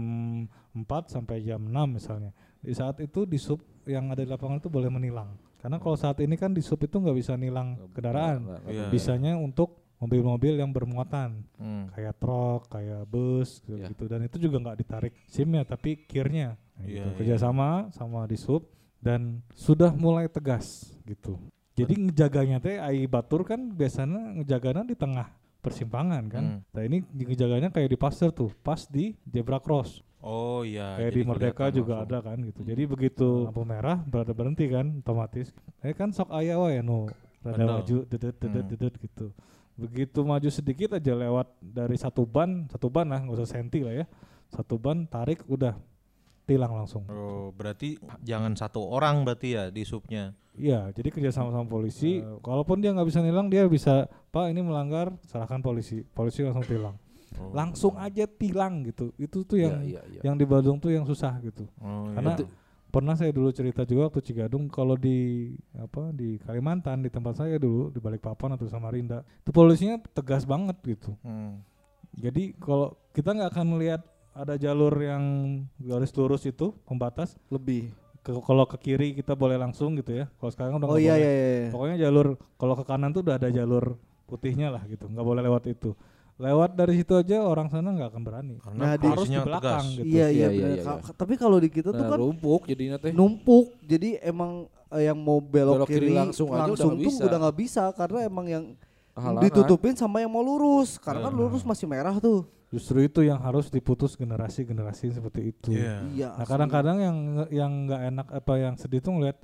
4 sampai jam 6 misalnya. Di saat itu dishub yang ada di lapangan itu boleh menilang. Karena kalau saat ini kan dishub itu nggak bisa nilang kendaraan boleh. bisanya untuk mobil-mobil yang bermuatan Hmm. kayak truk, kayak bus gitu, Iya. gitu. dan itu juga nggak ditarik SIM-nya tapi kirnya Nah, gitu. iya. kerjasama sama di sub dan sudah mulai tegas gitu jadi ngejaganya teh ai batur kan biasanya ngejaganya di tengah persimpangan kan Hmm. nah ini ngejaganya kayak di pasir tuh pas di zebra cross Oh iya. kayak jadi di Merdeka juga langsung. ada kan gitu jadi begitu lampu merah berada berhenti kan otomatis eh kan sok aya wae nu rada Betul. maju dedet dedet Hmm. dedet gitu begitu maju sedikit aja lewat dari satu ban satu ban lah nggak usah senti lah ya satu ban tarik udah tilang langsung Oh, berarti jangan satu orang berarti ya di subnya. Iya jadi kerja sama sama polisi eh, kalaupun dia nggak bisa nilang dia bisa pak ini melanggar serahkan polisi polisi langsung tilang Oh. langsung aja tilang gitu itu tuh yang Iya, iya, iya. yang di Bandung tuh yang susah gitu Oh, karena iya. pernah saya dulu cerita juga waktu Cigadung kalau di apa di Kalimantan di tempat saya dulu di Balikpapan atau Samarinda itu polisinya tegas banget gitu Hmm. jadi kalau kita nggak akan melihat ada jalur yang garis lurus itu pembatas Lebih. Ke kalau ke kiri kita boleh langsung gitu ya kalau sekarang udah Oh iya boleh. iya iya. pokoknya jalur kalau ke kanan tuh udah ada jalur putihnya lah gitu nggak boleh lewat itu lewat dari situ aja orang sana nggak akan berani Karena Nah, di- harus di belakang tegas. gitu Iya iya Iya, iya, iya, Ka- iya. Tapi kalau di kita tuh Nah, kan rumpuk jadinya teh. numpuk. Jadi emang eh, yang mau belok, Belok kiri kiri, langsung aja udah langsung nggak tuh bisa. udah nggak bisa karena emang yang Halangan. ditutupin sama yang mau lurus. Karena kan Nah. lurus masih merah tuh. justru itu yang harus diputus generasi-generasi seperti itu Iya. Iya. Nah kadang-kadang yang yang nggak enak apa yang sedih tuh ngeliat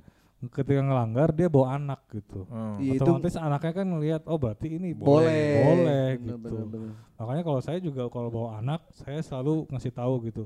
ketika ngelanggar dia bawa anak gitu. Hmm. Iya, itu Otomatis anaknya kan ngeliat oh berarti ini boleh. boleh Bener, gitu. bener, bener. Makanya kalau saya juga kalau bawa anak saya selalu ngasih tahu gitu.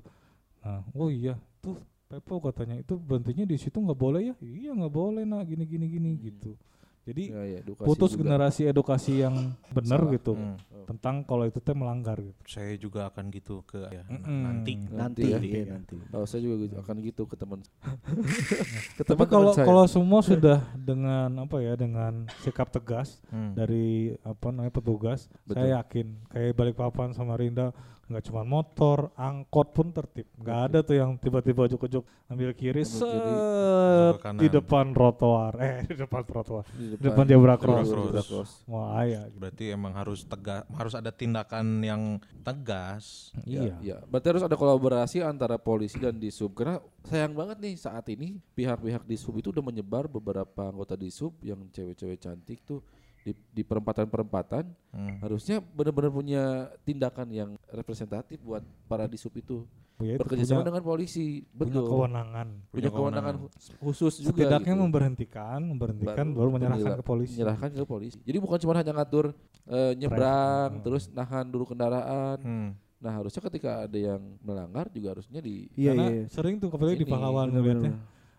Nah oh iya tuh Pepo katanya itu berhentinya di situ nggak boleh ya? Iya nggak boleh nak gini gini gini gitu. Jadi Ya, ya, edukasi putus juga. generasi edukasi yang benar gitu Hmm. tentang kalau itu teh melanggar gitu. Saya juga akan gitu ke ya, Mm-mm. nanti. Nanti, Nanti ya. iya, nanti. Oh, saya juga gitu, akan gitu ke teman. <laughs> ke Tapi kalau saya. kalau semua sudah dengan apa ya dengan sikap tegas Hmm. dari apa namanya petugas, Betul. saya yakin kayak Balikpapan sama Rinda nggak cuma motor, angkot pun tertib. Nggak ada tuh yang tiba-tiba ujuk-ujuk ambil kiri Ambil set di depan trotoar, eh di depan trotoar, di di depan zebra Zebra cross. Wah ya, Berarti emang harus tegas, harus ada tindakan yang tegas. iya. Ya, berarti harus ada kolaborasi antara polisi dan disub karena sayang banget nih saat ini pihak-pihak disub itu udah menyebar beberapa anggota disub yang cewek-cewek cantik tuh di, di perempatan-perempatan Hmm. harusnya benar-benar punya tindakan yang representatif buat para disub itu Ya, itu bekerja sama dengan polisi punya betul kewenangan. punya Punya kewenangan kewenangan. khusus juga Setidaknya gitu. memberhentikan, memberhentikan baru, menyerahkan menyerah- ke polisi. menyerahkan ke polisi jadi bukan cuma hanya ngatur eh, nyebrang Hmm. terus nahan dulu kendaraan Hmm. nah harusnya ketika ada yang melanggar juga harusnya di Iya Karena iya. sering tuh apalagi di pahlawan ngeliatnya.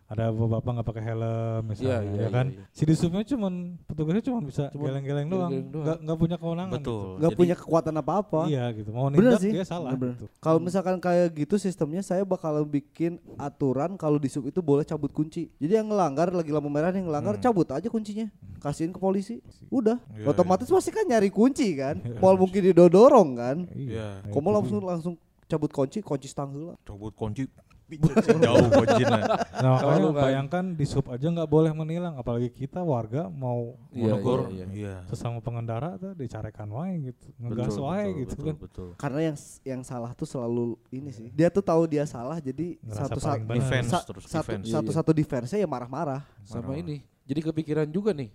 Ada bapak nggak pakai helm misalnya Iya, iya, ya kan iya, iya. si disubnya cuman petugasnya cuma bisa geleng-geleng doang nggak nggak punya kewenangan Betul. gitu. Nggak Jadi- punya kekuatan apa-apa. iya gitu mau nindak sih. dia salah Bener-bener. gitu Kalau misalkan kayak gitu sistemnya saya bakal bikin aturan kalau di sub itu boleh cabut kunci. Jadi yang ngelanggar lagi lampu merah yang ngelanggar Hmm. cabut aja kuncinya. Kasihin ke polisi. Udah. Iya, Otomatis pasti kan nyari kunci kan. Mau mungkin didorong kan. Iya. Kamu itu langsung langsung cabut kunci, kunci stang heula. Cabut kunci jauh <laughs> kuncinya. nah makanya Kalau kan- bayangkan di sub aja nggak boleh menilang apalagi kita warga mau Iya, Menegur. iya, iya. Iya. sesama pengendara tuh dicarekan wae gitu ngegas Betul, wae Betul, gitu betul, kan Betul. Karena yang yang salah tuh selalu ini sih. Dia tuh tahu dia salah jadi Ngerasa satu satu. Defense sa- terus satu defense. Iya, satu iya. satu defense ya marah-marah. sama ini jadi kepikiran juga nih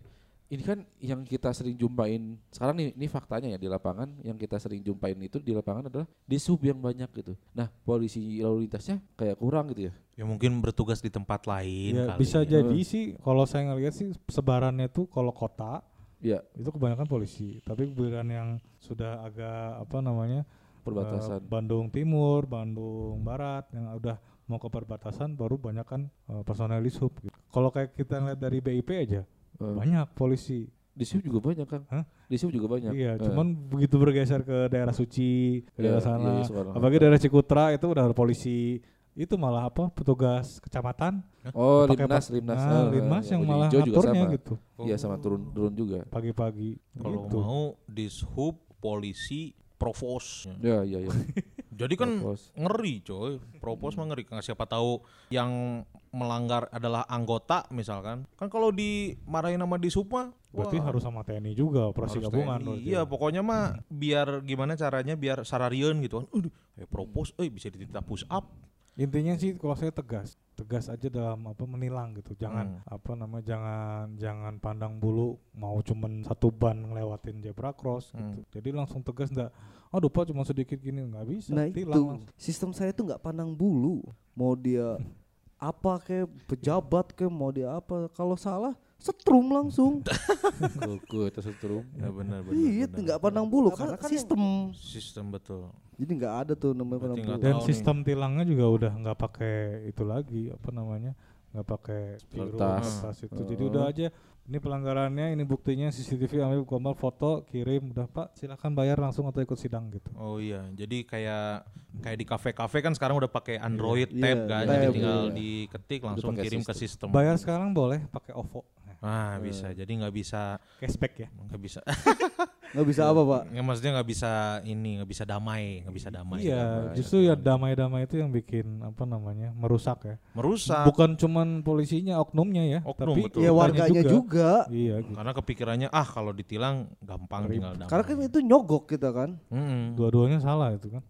ini kan yang kita sering jumpain sekarang nih ini faktanya ya di lapangan yang kita sering jumpain itu di lapangan adalah di sub yang banyak gitu nah polisi lalu lintasnya kayak kurang gitu ya Ya mungkin bertugas di tempat lain ya kali. bisa ya. jadi sih kalau saya ngeliat sih sebarannya tuh kalau kota ya itu kebanyakan polisi tapi giliran yang sudah agak apa namanya perbatasan eh, Bandung Timur Bandung Barat yang udah mau ke perbatasan baru banyak kan eh, personel di sub gitu. kalau kayak kita ngeliat dari BIP aja Eh, banyak polisi. Di sub juga banyak kan Hah? di sub juga banyak. Iya Eh, cuman begitu bergeser ke daerah suci ke Iya, daerah sana iya, iya, apalagi daerah Cikutra itu udah ada polisi. Itu malah apa petugas kecamatan? Oh limnas limnas nah, limnas eh, yang malah ngaturnya sama. gitu. Iya sama turun turun juga. Pagi-pagi Kalau gitu. mau dishub polisi provos. ya iya iya <laughs> Jadi kan Provos. ngeri coy. Provos mah ngeri. Nggak siapa tahu yang melanggar adalah anggota misalkan. Kan kalau dimarahin sama dishub mah berarti wah, harus sama TNI juga operasi harus gabungan TNI. Iya, ya. pokoknya mah biar gimana caranya biar sararian gitu kan. Aduh, eh propos eh bisa dititah push up. Intinya sih kalau saya tegas tegas aja dalam apa menilang gitu Hmm. jangan apa namanya jangan jangan pandang bulu mau cuman satu ban ngelewatin zebra cross gitu Hmm. jadi langsung tegas ndak aduh pak cuma sedikit gini nggak bisa Nah tilang itu langsung. sistem saya tuh nggak pandang bulu. Mau dia <laughs> apa kayak pejabat kayak mau dia apa. Kalau salah setrum langsung. <laughs> kuku itu setrum Ya benar benar. Iya nggak pandang bulu karena kan sistem. Sistem betul. Jadi nggak ada tuh namanya pandang bulu. dan nih. sistem tilangnya juga udah nggak pakai itu lagi apa namanya nggak pakai spiro Kertas. kertas itu jadi Oh. udah aja ini pelanggarannya ini buktinya CCTV ambil gambar foto kirim udah pak silakan bayar langsung atau ikut sidang gitu Oh iya, jadi kayak kayak di kafe-kafe kan sekarang udah pakai Android Iya, tab kan, tab, jadi tinggal iya. diketik langsung kirim ke sistem. sistem. bayar sekarang boleh pakai OVO Ah bisa. Jadi nggak bisa Cashback ya. nggak bisa. <laughs> Nggak bisa apa pak? ya, maksudnya nggak bisa ini nggak bisa damai, nggak bisa damai. Iya, justru ya damai-damai itu yang bikin apa namanya merusak ya. Merusak. Bukan cuman polisinya, oknumnya ya, Oknum, tapi betul. Ya warganya juga. Iya, gitu. Karena kepikirannya ah kalau ditilang gampang Ribet. tinggal damai. Karena kan itu nyogok kita kan. Mm-mm. dua-duanya salah itu kan.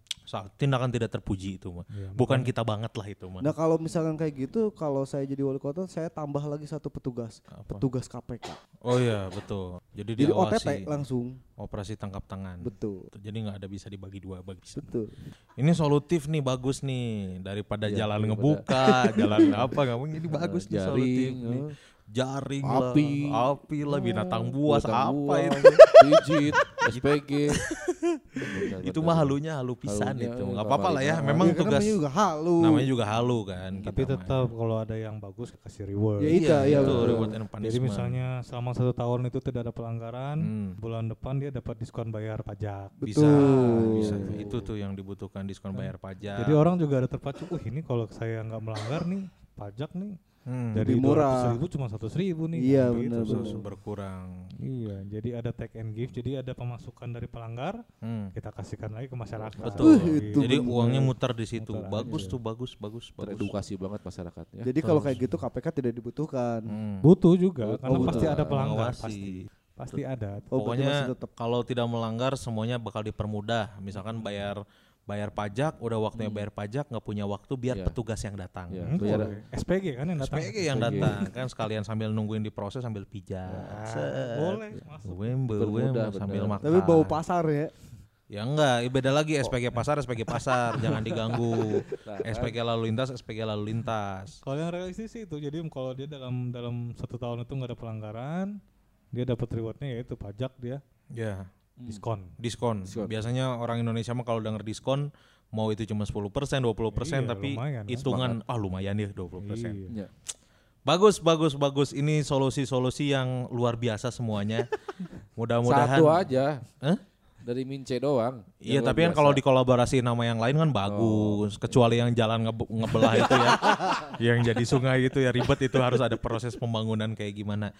Tindakan tidak terpuji itu mah. Iya, Bukan kita banget lah itu mah. Nah kalau misalkan kayak gitu, kalau saya jadi wali kota, saya tambah lagi satu petugas, Apa? petugas KPK. Oh iya betul. Jadi Jadi OTT langsung, operasi tangkap tangan. betul, Jadi nggak ada bisa dibagi dua bagi bisa. betul. Ini solutif nih bagus nih daripada Iya, jalan daripada- ngebuka, <laughs> jalan apa nggak mungkin ini bagus nih jaring, solutif nih. Jaring Api. lah, api lah binatang buas Binatang apa buas, itu? Pijit, <laughs> SPG. itu mah halunya halu pisan Halunya, itu. nggak apa-apa lah ya. kamar Memang Iya, kan tugas namanya juga halu. namanya juga halu kan. Tapi tetap kalau ada yang bagus kasih reward. Ya, Iya, iya, itu betul. reward and Jadi punishment. misalnya selama satu tahun itu tidak ada pelanggaran, Hmm. bulan depan dia dapat diskon bayar pajak. bisa Betul. bisa itu tuh yang dibutuhkan diskon bayar pajak. Jadi orang juga ada terpacu, uh ini kalau saya nggak melanggar nih pajak nih Hmm, dari Lebih murah. ribu cuma satu ribu nih. Iya, Gitu. benar, so berkurang. Iya, jadi ada take and give, jadi ada pemasukan dari pelanggar, Hmm. kita kasihkan lagi ke masyarakat. Betul. Uh, itu Jadi bener. uangnya muter di situ. Muter bagus aja. tuh, bagus, bagus, bagus. Teredukasi banget masyarakat ya. Jadi kalau kayak gitu KPK tidak dibutuhkan. Hmm. Butuh juga, Oh, karena butuh. pasti ada pelanggar, Mengawasi. pasti, pasti ada. Oh, Pokoknya tetap. kalau tidak melanggar semuanya bakal dipermudah. Misalkan bayar bayar pajak, udah waktunya bayar pajak, nggak punya waktu biar Iya. petugas yang datang. Iya. Hmm, boleh. SPG kan yang datang. SPG yang SPG. datang kan sekalian sambil nungguin diproses sambil pijat. Ah, Set. boleh masuk. Wem, wem, Dipermudah, sambil makan. Tapi bau pasar ya. Ya enggak, beda lagi SPG pasar, SPG pasar, <laughs> jangan diganggu. Nah, kan. SPG lalu lintas, SPG lalu lintas. Kalau yang realistis sih itu, jadi kalau dia dalam dalam satu tahun itu nggak ada pelanggaran, dia dapat rewardnya yaitu pajak dia Ya, diskon. diskon. Diskon. Biasanya orang Indonesia mah kalau denger diskon mau itu cuma 10%, 20%, Iya, tapi lumayan, kan? hitungan ah lumayan ya 20%. Iya. Ya. Bagus, bagus, bagus. Ini solusi-solusi yang luar biasa semuanya. <laughs> Mudah-mudahan Satu aja. Hah? Dari Mince doang. Iya, tapi kan kalau dikolaborasi nama yang lain kan bagus. Kecuali yang jalan ngebe- ngebelah itu ya. <laughs> yang jadi sungai itu ya ribet itu harus ada proses pembangunan kayak gimana.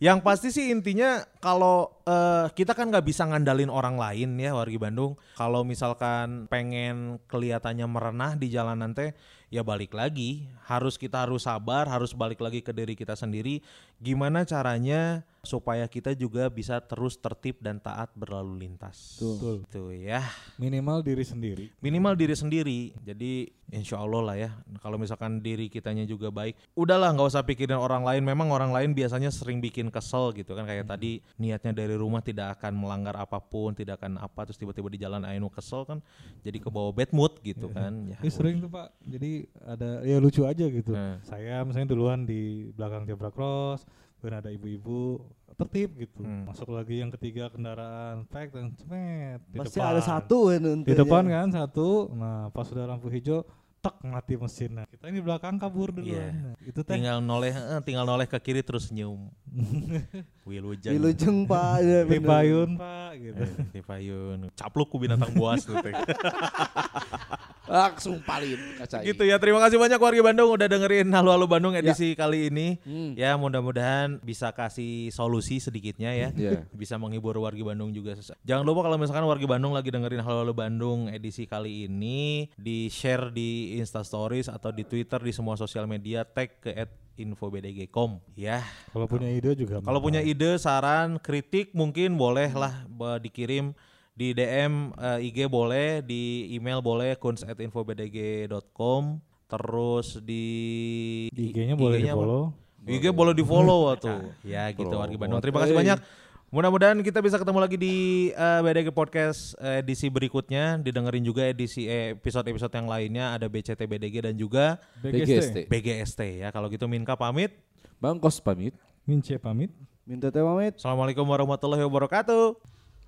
Yang pasti sih intinya kalau eh, kita kan nggak bisa ngandalin orang lain ya wargi Bandung. Kalau misalkan pengen kelihatannya merenah di jalanan teh ya balik lagi harus kita harus sabar harus balik lagi ke diri kita sendiri gimana caranya supaya kita juga bisa terus tertib dan taat berlalu lintas. Betul. Tuh ya. Minimal diri sendiri. minimal diri sendiri. Jadi insya Allah lah ya. Kalau misalkan diri kitanya juga baik udahlah nggak usah pikirin orang lain. Memang orang lain biasanya sering bikin kesel gitu kan. Kayak tadi niatnya dari rumah tidak akan melanggar apa pun tidak akan apa terus tiba-tiba di jalan ainu kesel kan jadi ke bawah bad mood gitu kan. Ya Ini sering tuh pak, jadi ada ya lucu aja gitu. Nah. Saya misalnya duluan di belakang zebra cross, kemudian ada ibu-ibu tertib gitu. Hmm. Masuk lagi yang ketiga kendaraan pack dan cemet di Pasti depan. ada satu kan Di depan kan satu, nah pas sudah lampu hijau, tek mati mesin. Nah, kita ini belakang kabur duluan. Iya. Nah, itu teh tinggal noleh eh, tinggal noleh ke kiri terus senyum <laughs> Wilujeng Wilujeng pak. <laughs> ya di bener. payun pak gitu. Eh, di payun capluk ku binatang buas tuh <laughs> teh. Langsung palin kaca gitu ya terima kasih banyak warga Bandung udah dengerin Halo Halo Bandung edisi kali ini Hmm. ya mudah-mudahan bisa kasih solusi sedikitnya ya Iya. <laughs> bisa menghibur warga Bandung juga jangan lupa kalau misalkan warga Bandung lagi dengerin Halo Halo Bandung edisi kali ini di share di Insta Stories atau di Twitter di semua sosial media tag ke @infobdg.com ya Kalau punya ide juga. kalau punya ide, saran, kritik mungkin boleh lah ba- dikirim di DM eh, IG boleh, di email boleh kuns@infobdg.com terus di di IG-nya boleh di IG-nya apa? follow. IG boleh di follow tuh. Ya gitu wargi Bandung. Terima kasih banyak. Mudah-mudahan kita bisa ketemu lagi di eh, BDG Podcast eh, edisi berikutnya. Didengerin juga edisi eh, episode-episode yang lainnya ada BCT BDG dan juga BGST BGST ya. Kalau gitu Minka pamit. Bang Kos pamit Mince pamit. Minta teh pamit. Assalamualaikum warahmatullahi wabarakatuh.